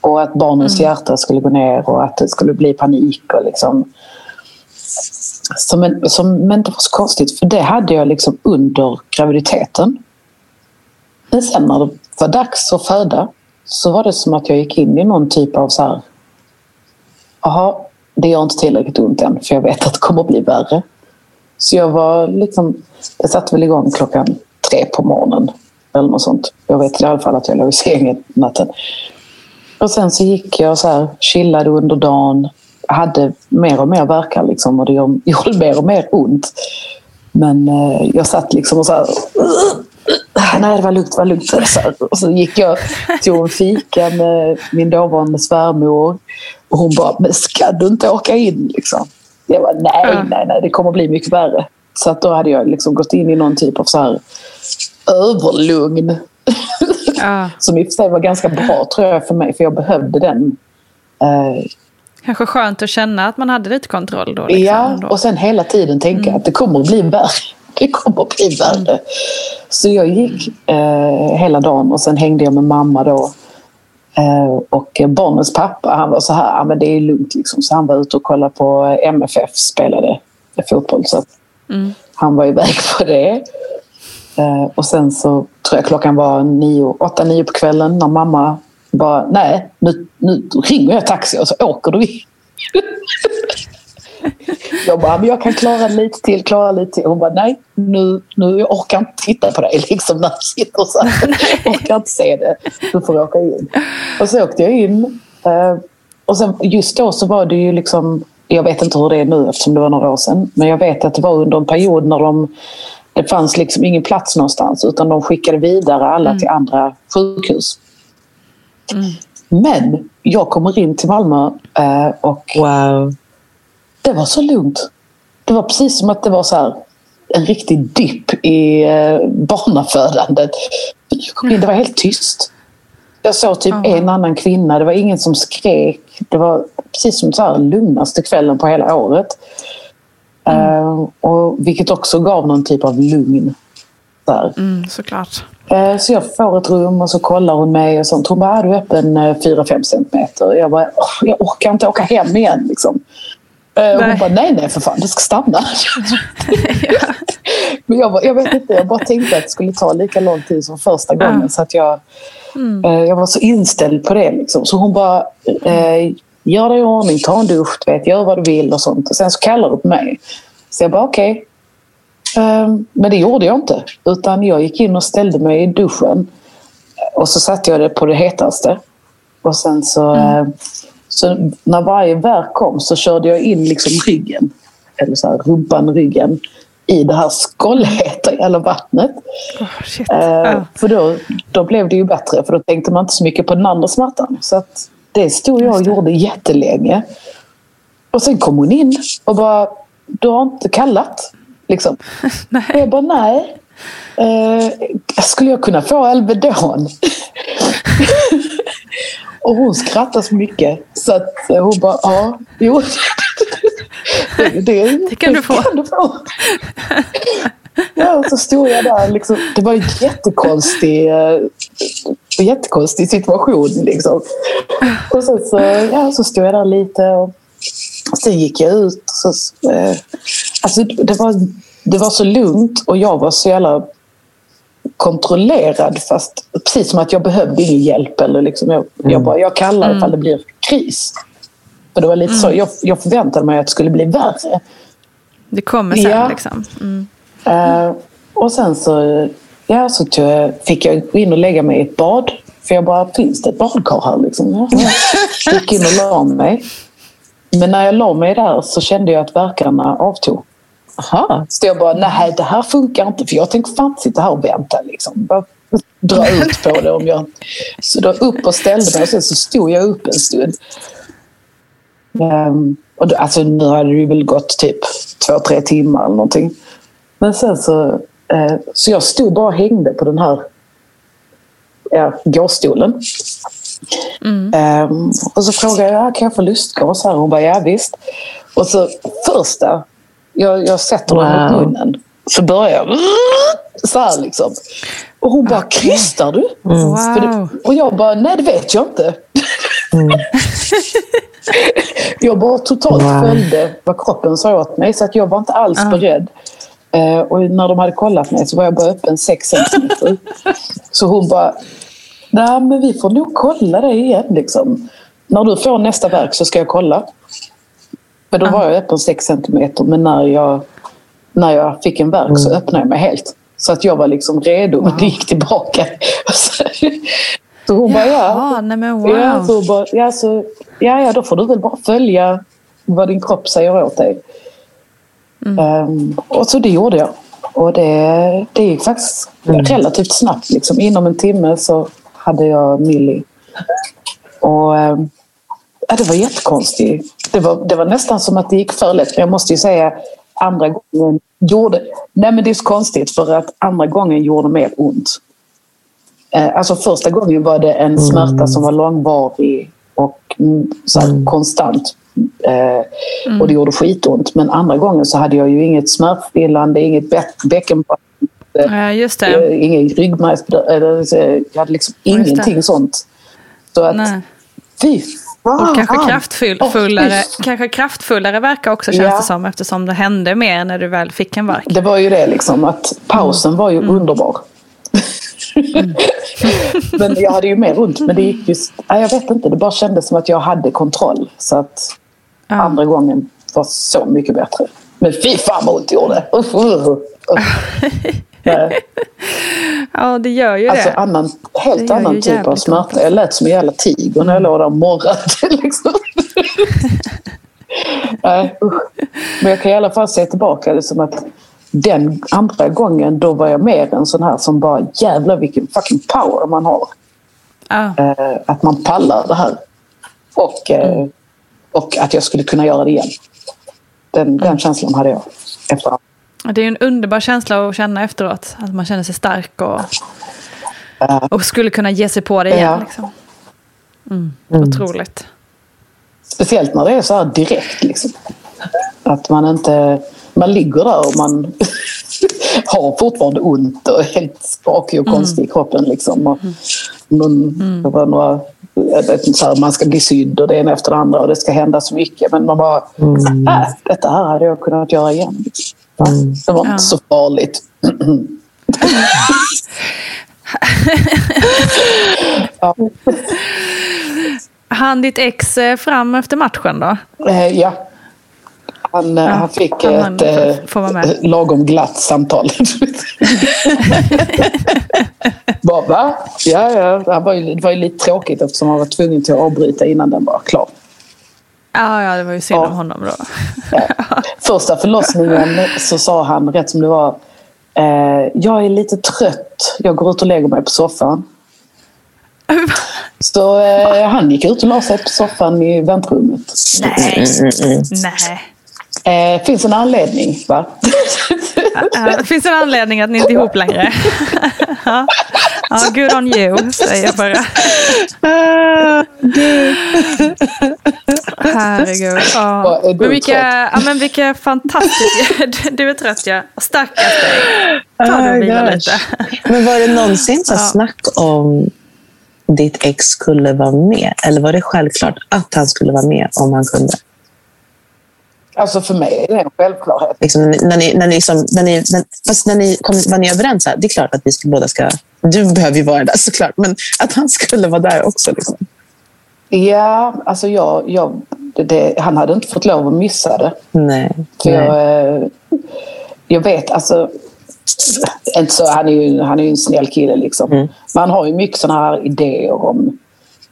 Och att barnens hjärta skulle gå ner och att det skulle bli panik. Och liksom. som en, som, men det var så konstigt för det hade jag liksom under graviditeten. Men sen när det var dags att föda så var det som att jag gick in i någon typ av så här. Jaha, det gör inte tillräckligt ont än för jag vet att det kommer att bli värre. Så jag var liksom, jag satte väl igång klockan tre på morgonen. Eller något sånt. Jag vet i alla fall att jag låg i sängen natten. Och sen så gick jag så här, chillade under dagen. Hade mer och mer verkar liksom och det gjorde mer och mer ont. Men eh, jag satt liksom och så här... Nej, det var lugnt, det var lugnt. Så. Och så gick jag tog en fika med min dåvarande svärmor. Och hon bara, men ska du inte åka in? Liksom. Jag bara, nej, nej, nej, det kommer bli mycket värre. Så att då hade jag liksom gått in i någon typ av så här överlugn. Ja, Som i och för sig var ganska bra tror jag för mig, för jag behövde den. Eh, kanske skönt att känna att man hade lite kontroll då. Liksom, ja, och sen hela tiden tänka att det kommer att bli värre. Kommer att bli värre. Så jag gick eh, hela dagen och sen hängde jag med mamma då. Eh, och barnens pappa, han var så här, ah, men det är lugnt liksom. Så han var ute och kollade på MFF, spelade fotboll. Så att han var iväg på det. Eh, och sen så tror jag klockan var nio, åtta, nio på kvällen när mamma bara, nej, nu, nu ringer jag taxi och så åker du in. Jag bara, men jag kan klara lite till, klara lite till. Hon bara, nej, nu, nu jag orkar inte titta på dig liksom när du sitter så här. Jag orkar inte se det. Du får åka in. Och så åkte jag in. eh, Och sen just då så var det ju liksom, jag vet inte hur det är nu eftersom det var några år sedan, men jag vet att det var under en period när de Det fanns liksom ingen plats någonstans utan de skickade vidare alla till andra sjukhus. Men jag kommer in till Malmö eh, och Wow. Det var så lugnt. Det var precis som att det var så här, en riktig dipp i eh, barnafödandet. Det var helt tyst. Jag såg typ en annan kvinna. Det var ingen som skrek. Det var precis som så här lugnaste kvällen på hela året. Eh, och, vilket också gav någon typ av lugn. Där. Mm, såklart. Eh, Så jag får ett rum och så kollar hon mig och sånt. Hon bara, är du öppen eh, 4-5 centimeter? Jag bara, "Åh, jag orkar inte åka hem igen. Liksom. Eh, och Hon Nej. bara, nej nej för fan, det ska stanna. Men jag, bara, jag vet inte, jag bara tänkte att det skulle ta lika lång tid som första gången. Så att jag, eh, jag var så inställd på det. Liksom. Så hon bara, eh, gör dig i ordning, ta en dusch, du vet, gör vad du vill och sånt. Och sen så kallar du på mig. Så jag bara, okej. Ehm, Men det gjorde jag inte. Utan jag gick in och ställde mig i duschen. Och så satte jag det på det hetaste. Och sen så, eh, så när varje verk kom så körde jag in liksom ryggen, eller så här, rumpan, ryggen, i det här skållheta jävla vattnet. Shit. Eh. För då, då blev det ju bättre, för då tänkte man inte så mycket på den andra smärtan. Så att det stod jag och gjorde jättelänge. Och sen kom hon in och bara, du har inte kallat? Liksom. Och jag bara, nej. Eh, skulle jag kunna få Alvedon? och hon skrattade så mycket. Så att hon bara, ja, jo. det, det, Det kan du få. Kan du få. Ja, så stod jag där. Liksom, det var en jättekonstig, eh, jättekonstig situation. Liksom. Och sen så, ja, så stod jag där lite. Och sen gick jag ut. Så, eh, alltså, det, var, det var så lugnt och jag var så jävla kontrollerad. Fast precis som att jag behövde ingen hjälp. Eller liksom, jag, jag, bara, jag kallar ifall det blir kris. För det var lite så, jag, jag förväntade mig att det skulle bli värre. Det kommer sen Ja. liksom. Mm. Eh, och sen så, ja, så jag, fick jag gå in och lägga mig i ett bad. För jag bara, finns det ett badkar här? Liksom? Ja, jag gick in och la mig. Men när jag la mig där så kände jag att verkarna avtog. Aha. Så jag bara, nej det här funkar inte för jag tänker fan sitta här och vänta. Liksom. Bara dra ut på det om jag... Så då upp och ställde mig och sen så stod jag upp en stund. Ehm, och då, alltså, nu hade det väl gått typ två, tre timmar eller någonting. Men sen så... Eh, så jag stod bara och hängde på den här ja, gåstolen. Ehm, och så frågade jag, kan jag få lustgas här? Hon bara, ja visst. Och så första, jag, jag sätter den mot Wow. munnen. Så börjar jag så här liksom. Och hon bara, krystar du? Det, Wow. och jag bara, nej det vet jag inte. jag bara totalt Wow. följde vad kroppen sa åt mig. Så att jag var inte alls beredd. Eh, och när de hade kollat mig så var jag bara öppen 6 centimeter. så hon bara, nej men vi får nog kolla det igen. Liksom. När du får nästa verk så ska jag kolla. För då var jag öppen 6 centimeter. Men när jag, när jag fick en verk så öppnade jag mig helt. Så att jag var liksom redo, men det gick tillbaka. så, hon bara, ja. Nej men wow. Ja, så bara, ja, så, ja, ja, då får du väl bara följa vad din kropp säger åt dig. Ehm, och så det gjorde jag. Och det, det gick faktiskt relativt snabbt. Liksom. Inom en timme så hade jag Millie. Och, ja, det var jättekonstigt. Det var, det var nästan som att det gick för lätt. Men jag måste ju säga andra gången gjorde... Nej men det är så konstigt för att andra gången gjorde mer ont. Eh, Alltså första gången var det en smärta som var långvarig och mm, så här, konstant. Eh, Och det gjorde skitont. Men andra gången så hade jag ju inget smärtstillande, inget bä- bäckenbotten, Ja, just det. eh, ingen ryggmärgsbedövelse. Jag hade liksom ingenting sånt. Så att, Nej. fy! Och kanske kraftfullare, fy kanske kraftfullare verkar också känns Ja. det som eftersom det hände mer när du väl fick en verk. Det var ju det liksom, att pausen var ju underbar. men jag hade ju mer ont. Men det gick just, nej, jag vet inte, det bara kändes som att jag hade kontroll. Så att andra gången var så mycket bättre. Men fy fan vad ont det gjorde! Usch, usch, usch. Ja, det gör ju Alltså det. annan, Det helt ju annan typ av smärta. alltså. Jag lät som en jävla tiger när jag låg där och morrade. Liksom. Nej, usch. Men jag kan i alla fall se tillbaka det som att den andra gången då var jag mer en sån här som bara jävlar vilken fucking power man har. Ja. Eh, att man pallar det här. Och, eh, och att jag skulle kunna göra det igen. Den, den känslan hade jag efterhand. Det är en underbar känsla att känna efteråt. Att man känner sig stark och, och skulle kunna ge sig på det igen. Ja. Liksom. Mm. Otroligt. Speciellt när det är så här direkt. Liksom. Att man inte... Man ligger där och man har fortfarande ont och är helt skakig och konstig i kroppen. Liksom. Och någon, det var några, så här, man ska bli sydd och det ena efter det andra och det ska hända så mycket. Men man bara, äh, detta här hade jag kunnat göra igen. Liksom. Det var inte Ja. så farligt. Han ditt ex eh, fram efter matchen då? Eh, ja. Han, eh, han fick han ett eh, lagom glatt samtal. Bara, va? Ja, ja. Det var, ju, det var ju lite tråkigt eftersom han var tvungen till att avbryta innan den var klar. Ja, ja det var ju synd om honom då. Första förlossningen så sa han rätt som det var eh, Jag är lite trött. Jag går ut och lägger mig på soffan. Så eh, han gick ut och la sig på soffan i väntrummet. Nej. Nej. Eh, finns en anledning, va? Ja, finns det en anledning att ni inte är ihop längre? ja. Ja, good on you, säger jag bara. Herregud. Ja. Men vilka, ja, men vilka fantastiska... Du, är trött, ja. Stackars dig. Ta det och vila lite. Men var det någonsin så snack om ditt ex skulle vara med? Eller var det självklart att han skulle vara med om han kunde? Alltså för mig är det en självklarhet. Liksom, när ni, när ni, liksom, när ni, när, fast när ni kom, var ni överens? Här, det är klart att vi ska, båda ska... Du behöver ju vara där såklart, men att han skulle vara där också. Liksom. Ja, alltså jag, jag, det, han hade inte fått lov att missa det. Nej. För nej. jag, eh, jag vet, alltså... Inte så, han, är ju, han är ju en snäll kille liksom. Mm. Man har ju mycket sådana här idéer om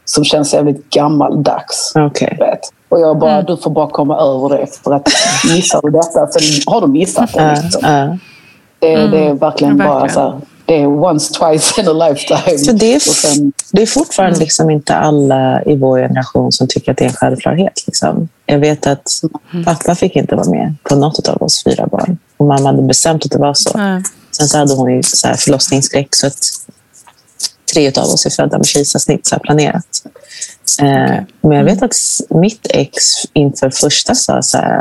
som känns jävligt gammaldags. Okej. Vet. Och jag bara, du får bara komma över det för att missar du detta så har du missat det. Liksom. ja. Det, det är verkligen bara verkligen. så här, det är once, twice in a lifetime. För det är, sen, det är fortfarande liksom inte alla i vår generation som tycker att det är en självklarhet. Liksom. Jag vet att pappa fick inte vara med på något av oss fyra barn. Och mamma hade bestämt att det var så. Nej. Sen så hade hon ju så här förlossningsskräck så att tre av oss är födda med kejsarsnitt så här planerat. Eh, Men jag vet att s- mitt ex inför första sa så här,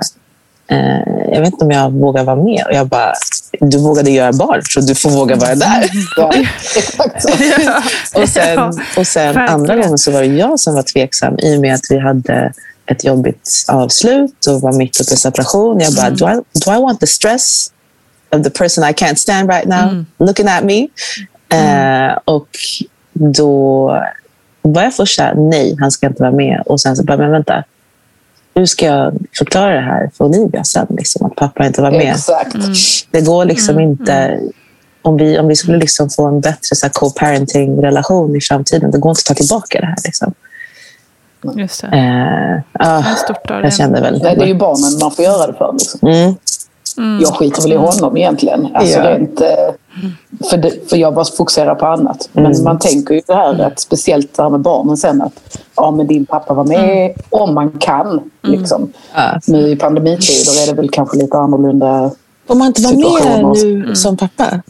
jag vet inte om jag vågar vara med. Och jag bara, du vågade göra barn så du får våga vara där. ja, exakt så. Och sen, och sen andra gången så var det jag som var tveksam i och med att vi hade ett jobbigt avslut och var mitt uppe i separation. Jag bara, do, I, do I want the stress of the person I can't stand right now looking at me? Eh, och då var jag först såhär, nej, han ska inte vara med. Och sen så bara, men vänta. Hur ska jag förklara det här för Olivia sen? Liksom, att pappa inte var med. Exakt. Det går liksom inte... Om vi, om vi skulle liksom få en bättre co-parenting-relation i framtiden, det går inte att ta tillbaka det här. Liksom. Just det. Eh, ah, Stort av det. jag kände väl... Nej, det är ju barnen man får göra det för. Liksom. Mm. Jag skiter väl i honom egentligen. Alltså, Ja. rent, för, det, för jag var fokuserad på annat. Men Mm. man tänker ju det här att speciellt det här med barnen sen att ja, men din pappa var med om man kan. Liksom. Ja. Nu i pandemitider är det väl kanske lite annorlunda. Får man inte vara med nu som pappa?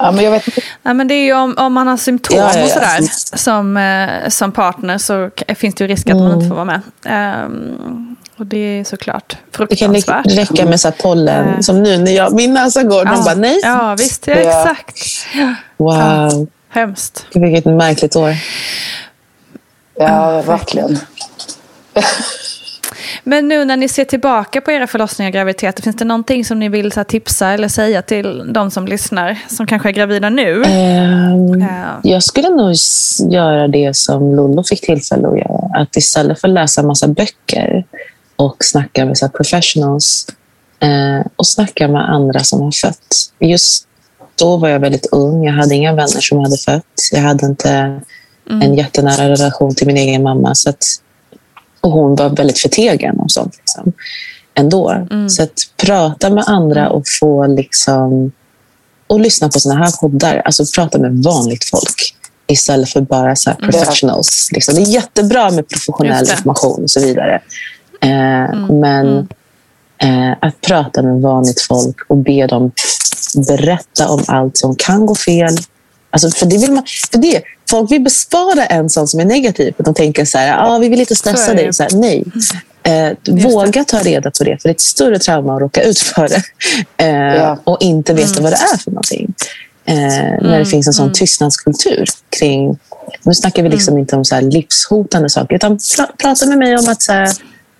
Ja, men jag vet inte. Nej, men det är ju om, om man har symptom Ja, ja, ja. och sådär som, eh, som partner så finns det ju risk att man inte får vara med. Ehm, och det är såklart Det kan räcka- fruktansvärt. med så här pollen, Eh. som nu när jag, min näsa går. De bara, nej. Ja, visst. Ja, Ja. exakt. Ja, Wow, hemskt. vilket märkligt år. Ja, verkligen. Men nu när ni ser tillbaka på era förlossningar och graviditeter, finns det någonting som ni vill så här, tipsa eller säga till de som lyssnar, som kanske är gravida nu? Ehm, Ja. Jag skulle nog göra det som Lollo fick tillfälle att göra. Att istället för att läsa massa böcker och snacka med så professionals eh, och snacka med andra som har fött. Just då var jag väldigt ung. Jag hade inga vänner som hade fött. Jag hade inte en jättenära relation till min egen mamma. Så att, och hon var väldigt förtegen om sånt. Liksom. ändå. Mm. Så att prata med andra och få liksom och lyssna på såna här poddar. Alltså prata med vanligt folk istället för bara så Mm. professionals. Liksom. Det är jättebra med professionell information och så vidare. Eh, Mm. Men eh, att prata med vanligt folk och be dem berätta om allt som kan gå fel. Alltså, för det vill man, för det, folk vill bespara en sån som är negativ. De tänker så här, ah, vi vill inte stressa det. dig. Så här, nej. Eh, våga ta reda på det, för det är ett större trauma att råka ut för det. Eh, Ja. Och inte veta vad det är för någonting. Eh, När det finns en sån tystnadskultur kring... Nu snackar vi liksom inte om så här livshotande saker, utan pra- prata med mig om att så här,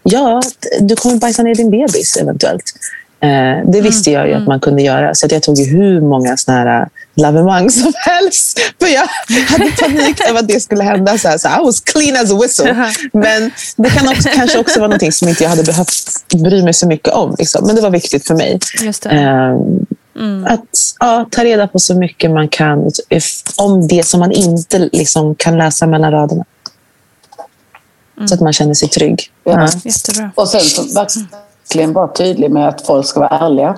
ja, du kommer bajsa ner din bebis eventuellt. Eh, det visste jag ju att man kunde göra, så jag tog ju hur många såna här äh, lavemang som helst. För jag hade panik över att det skulle hända. Så här, så I was clean as a whistle. Men det kan också, kanske också vara någonting som inte jag hade behövt bry mig så mycket om. Liksom. Men det var viktigt för mig. Det. Ehm, Att ja, ta reda på så mycket man kan if, om det som man inte liksom, kan läsa mellan raderna. Så att man känner sig trygg. Ja. Ja. Jättebra. Och sen så verkligen vara tydlig med att folk ska vara ärliga.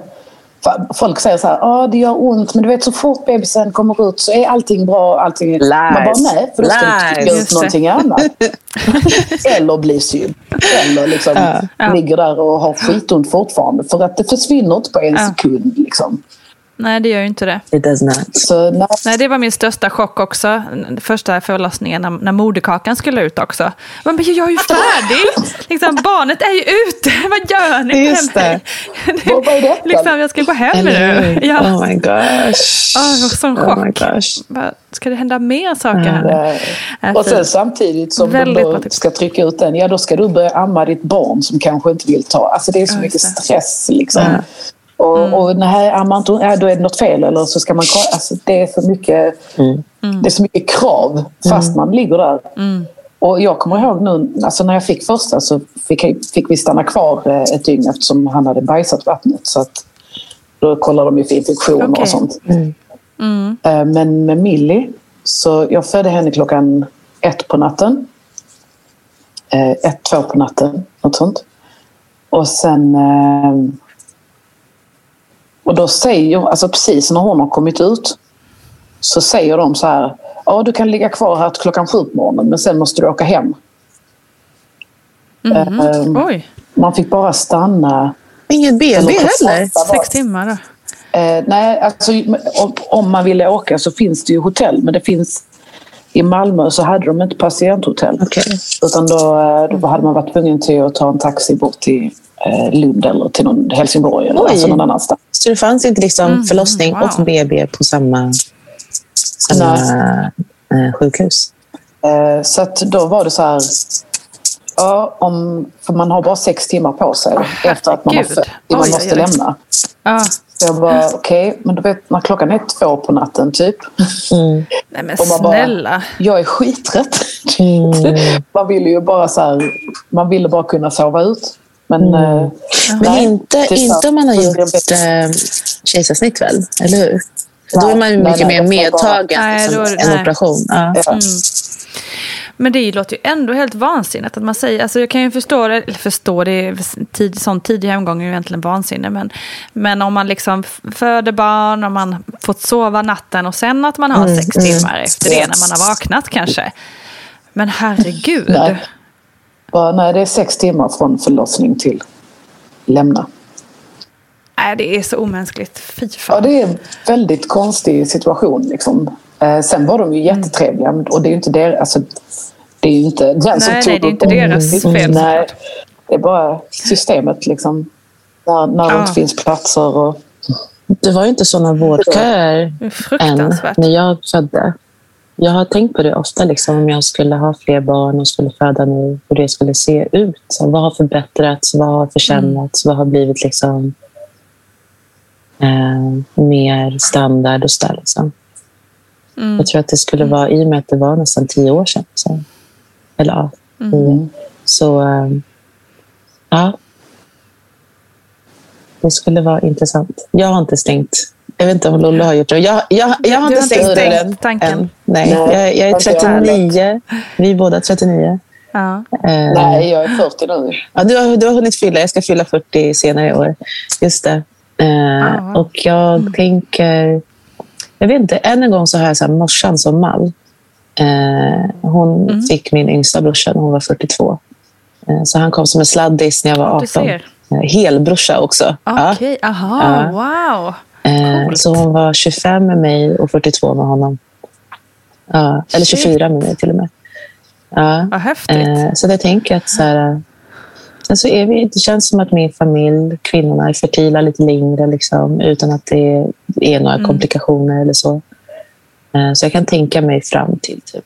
Folk säger så här, ah, det gör ont, men du vet så fort bebisen kommer ut så är allting bra. Allting... Lies. Man bara, nej, för då ska du trycka ut någonting annat. Eller bli sydd. Eller liksom Ja. ligger där och har skitont fortfarande. För att det försvinner inte på en Ja. sekund. Liksom. Nej, det gör ju inte det. It does not. Så nej, Nej, det var min största chock också. Första förlossningen när, när moderkakan skulle ut också. Men men jag är ju färdig! liksom, barnet är ju ute! Vad gör ni Just det. Vad- detta? liksom, jag ska gå hem nu. Ja. Oh my gosh. Det var sån Oh my chock. gosh. Bara, Ska det hända mer saker här nu? Äh, Och sen samtidigt som de tips. ska trycka ut den, ja då ska du börja amma ditt barn som kanske inte vill ta. Alltså det är så mycket stress liksom. Mm. Och, och nej, hon- ja, då är det något fel eller så ska man. Alltså det är så mycket, det är så mycket krav fast man ligger där. Och jag kommer ihåg nu, alltså när jag fick första så fick, jag- fick vi stanna kvar eh, ett dygn eftersom han hade bajsat vattnet. Så att, då kollar de ju för infektioner Okej. och sånt. Mm. Eh, Men med Millie, så jag födde henne klockan ett på natten. Eh, Ett, två på natten, något sånt. Och sen... eh, Och då säger, alltså precis när hon har kommit ut, så säger de så här, ja du kan ligga kvar här till klockan sju på morgonen men sen måste du åka hem. Eh, Oj, Man fick bara stanna Ingen BB Eller heller? sex timmar då. Eh, nej, alltså, om, om man ville åka så finns det ju hotell. Men det finns i Malmö så hade de inte patienthotell. Okej. Utan då, eh, då hade man varit tvungen till att ta en taxi bort till Lund eller till någon Helsingborg eller Oj. alltså någon annanstans. Så det fanns inte liksom förlossning wow. och BB på samma, samma eh, sjukhus? Eh, så att då var det så här... Ja, om, för man har bara sex timmar på sig efter att man har herregud. fött. Man oj, måste oj. lämna. Ja. Så jag bara, okej, men du vet när klockan är två på natten typ. Mm. Nej men Och man bara- snälla. Jag är skittrött. Mm. man ville ju bara så här, man ville bara kunna sova ut. Men, eh, Mm. Men nej, inte, inte om man har gjort eh, kejsarsnitt väl? Eller hur? För då är Nej, man ju nej, mycket nej, mer medtagen Nej, liksom, det- en nej. operation. Ja. Ja. Men det låter ju ändå helt vansinnigt att man säger, alltså jag kan ju förstå det, eller förstå det, tid, sån tidig hemgång är ju egentligen vansinne, men, men om man liksom föder barn, om man fått sova natten och sen att man har Mm, sex timmar efter det när man har vaknat kanske. Men herregud. Nej. Bara, nej, det är sex timmar från förlossning till lämna. Nej, det är så omänskligt. Fy fan. Ja, det är en väldigt konstig situation. Liksom. Eh, sen var de ju jättetrevliga men- och det är ju inte deras... Alltså, det är ju inte den som Nej, tog nej, det är inte deras fel Nej, det är bara systemet liksom. När, när det Ja. inte finns platser och... Det var ju inte sådana vårdköer Det än när jag födde. Jag har tänkt på det ofta, liksom, om jag skulle ha fler barn och skulle föda nu, hur det skulle se ut. Så vad har förbättrats? Vad har försämrats? Vad har blivit liksom, eh, mer standard och så där, liksom. Mm. Jag tror att det skulle vara, i och med att det var nästan tio år sedan. Så, eller ja, Mm. Så eh, ja. Det skulle vara intressant. Jag har inte stängt. Jag vet inte om Lollo har gjort det. Jag, jag, jag har Du inte har inte stängt stängt dörren tanken? än. Nej, Nej, jag, jag är inte jag heller. 39. Vi är båda 39. Ja. Eh, Nej, jag är 40 nu. Ja, du, har, du har hunnit fylla. Jag ska fylla 40 senare i år. Just det. Eh, och jag tänker... Jag vet inte. Än en gång så har jag så här, morsan som mall. Eh, hon fick min yngsta brorsa när hon var 42. Eh, så han kom som en sladdis när jag var Ja, 18. du ser. Eh, helbrorsa också. Ja. Okej, aha, Ja. wow. Eh, så hon var 25 med mig och 42 med honom. Ja, eller 24 med mig till och med. Ja. Vad häftigt. Eh, så jag tänker att så här, sen så är vi, det känns som att min familj, kvinnorna, är fertila lite längre liksom, utan att det är några Mm. komplikationer eller så. Eh, så jag kan tänka mig fram till typ,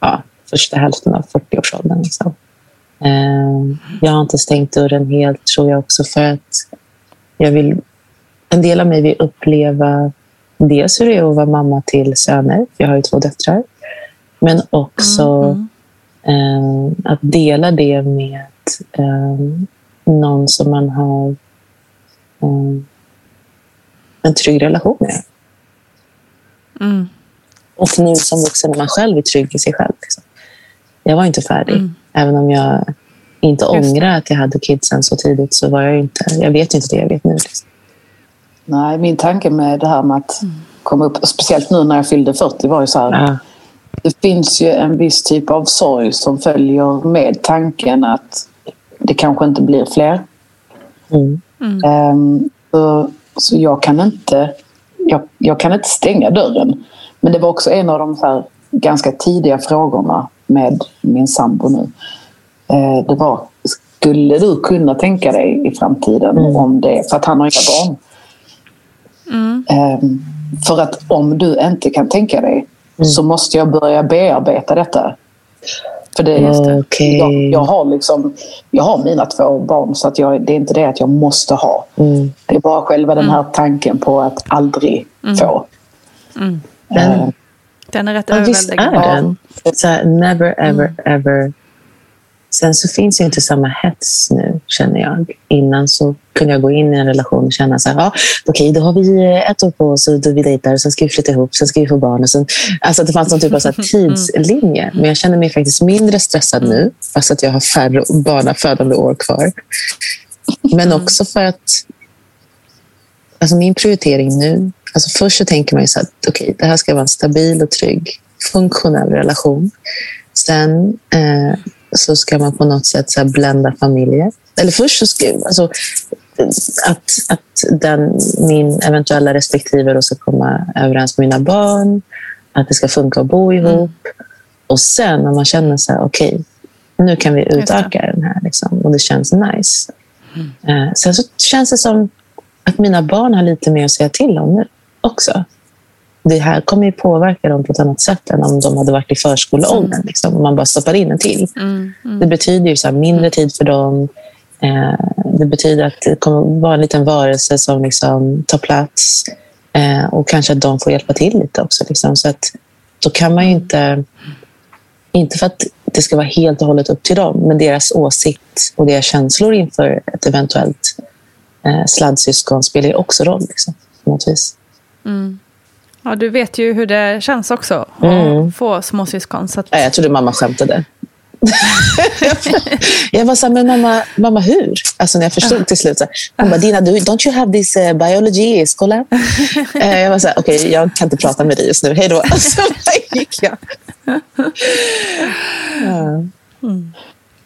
ja, första hälften av 40-årsåldern. Liksom. Eh, jag har inte stängt dörren helt, tror jag också, för att jag vill, en del av mig vill uppleva dels hur det är att vara mamma till söner, för jag har ju två döttrar, men också eh, att dela det med eh, någon som man har eh, en trygg relation med. Mm. Och nu som vuxen är man själv är trygg i sig själv. Liksom. Jag var inte färdig. Även om jag inte Mm. Ångrar att jag hade kidsen så tidigt så var jag inte, jag vet inte det jag vet nu. Liksom. Nej, min tanke med det här med att komma upp, speciellt nu när jag fyllde 40, var ju så här. Ja. Det finns ju en viss typ av sorg som följer med tanken att det kanske inte blir fler. Mm. Ehm, så, så jag kan inte jag, jag kan inte stänga dörren. Men det var också en av de ganska tidiga frågorna med min sambo nu. Eh, det var, skulle du kunna tänka dig i framtiden om det, för att han har inga barn. Ehm, för att om du inte kan tänka dig så måste jag börja bearbeta detta. För det, Okej. jag, jag, har liksom, jag har mina två barn så att jag, det är inte det att jag måste ha. Mm. Det är bara själva den här tanken på att aldrig få. Eh, Den är rätt Ja, visst är överväldigande. den. Här, never, ever, ever. Sen så finns ju inte samma hets nu, känner jag. Innan så kunde jag gå in i en relation och känna så här, ja, okej, då har vi ett år på oss och då vi dejtar och sen ska vi flytta ihop, sen ska vi få barn. Och sen, alltså det fanns någon typ av så här tidslinje. Men jag känner mig faktiskt mindre stressad nu, fast att jag har färre barnafödande år kvar. Men också för att alltså min prioritering nu, alltså först så tänker man ju så att okej, det här ska vara en stabil och trygg, funktionell relation. Sen eh, så ska man på något sätt så blända familjer. Eller först så ska, alltså, att, att den, min eventuella respektive då ska komma överens med mina barn, att det ska funka att bo ihop. Och sen när man känner så här, okej, nu kan vi utöka den här liksom, och det känns nice. Eh, sen så känns det som att mina barn har lite mer att säga till om nu också. Det här kommer ju påverka dem på ett annat sätt än om de hade varit i förskoleåldern. Liksom, om man bara stoppar in en till. Det betyder ju så här, mindre tid för dem. Eh, det betyder att det kommer vara en liten varelse som liksom tar plats. Eh, och kanske att de får hjälpa till lite också. Liksom. Så att, då kan man ju inte... Inte för att det ska vara helt och hållet upp till dem, men deras åsikt och deras känslor inför ett eventuellt eh, sladdsyskon spelar ju också roll. Liksom, på något vis. Ja, du vet ju hur det känns också att Mm. få småsyskon. Så att, Ja, jag trodde mamma skämtade. jag var så här, men mamma, mamma hur? Alltså när jag förstod till slut. Så hon bara, Dina, du, don't you have this uh, biology i skolan? Eh, jag var så här, okej, jag kan inte prata med dig just nu. Hej då. Där gick jag. Ja.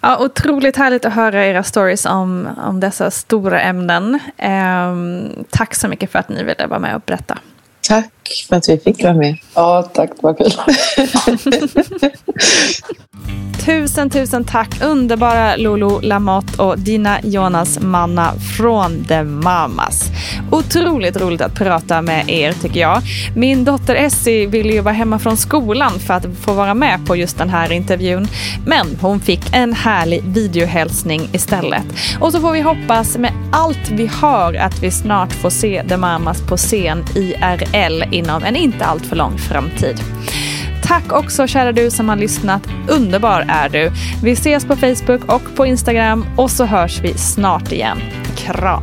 Ja, otroligt härligt att höra era stories om, om dessa stora ämnen. Ehm, tack så mycket för att ni ville vara med och berätta. Tack för att vi fick vara med. Ja, tack. Det var kul. Tusen, tusen tack underbara Lolo Lamotte och Dina Jonas Manna från The Mamas. Otroligt roligt att prata med er tycker jag. Min dotter Essie ville ju vara hemma från skolan för att få vara med på just den här intervjun. Men hon fick en härlig videohälsning istället. Och så får vi hoppas med allt vi har att vi snart får se The Mamas på scen IRL inom en inte alltför lång framtid. Tack också kära du som har lyssnat. Underbar är du. Vi ses på Facebook och på Instagram och så hörs vi snart igen. Kram!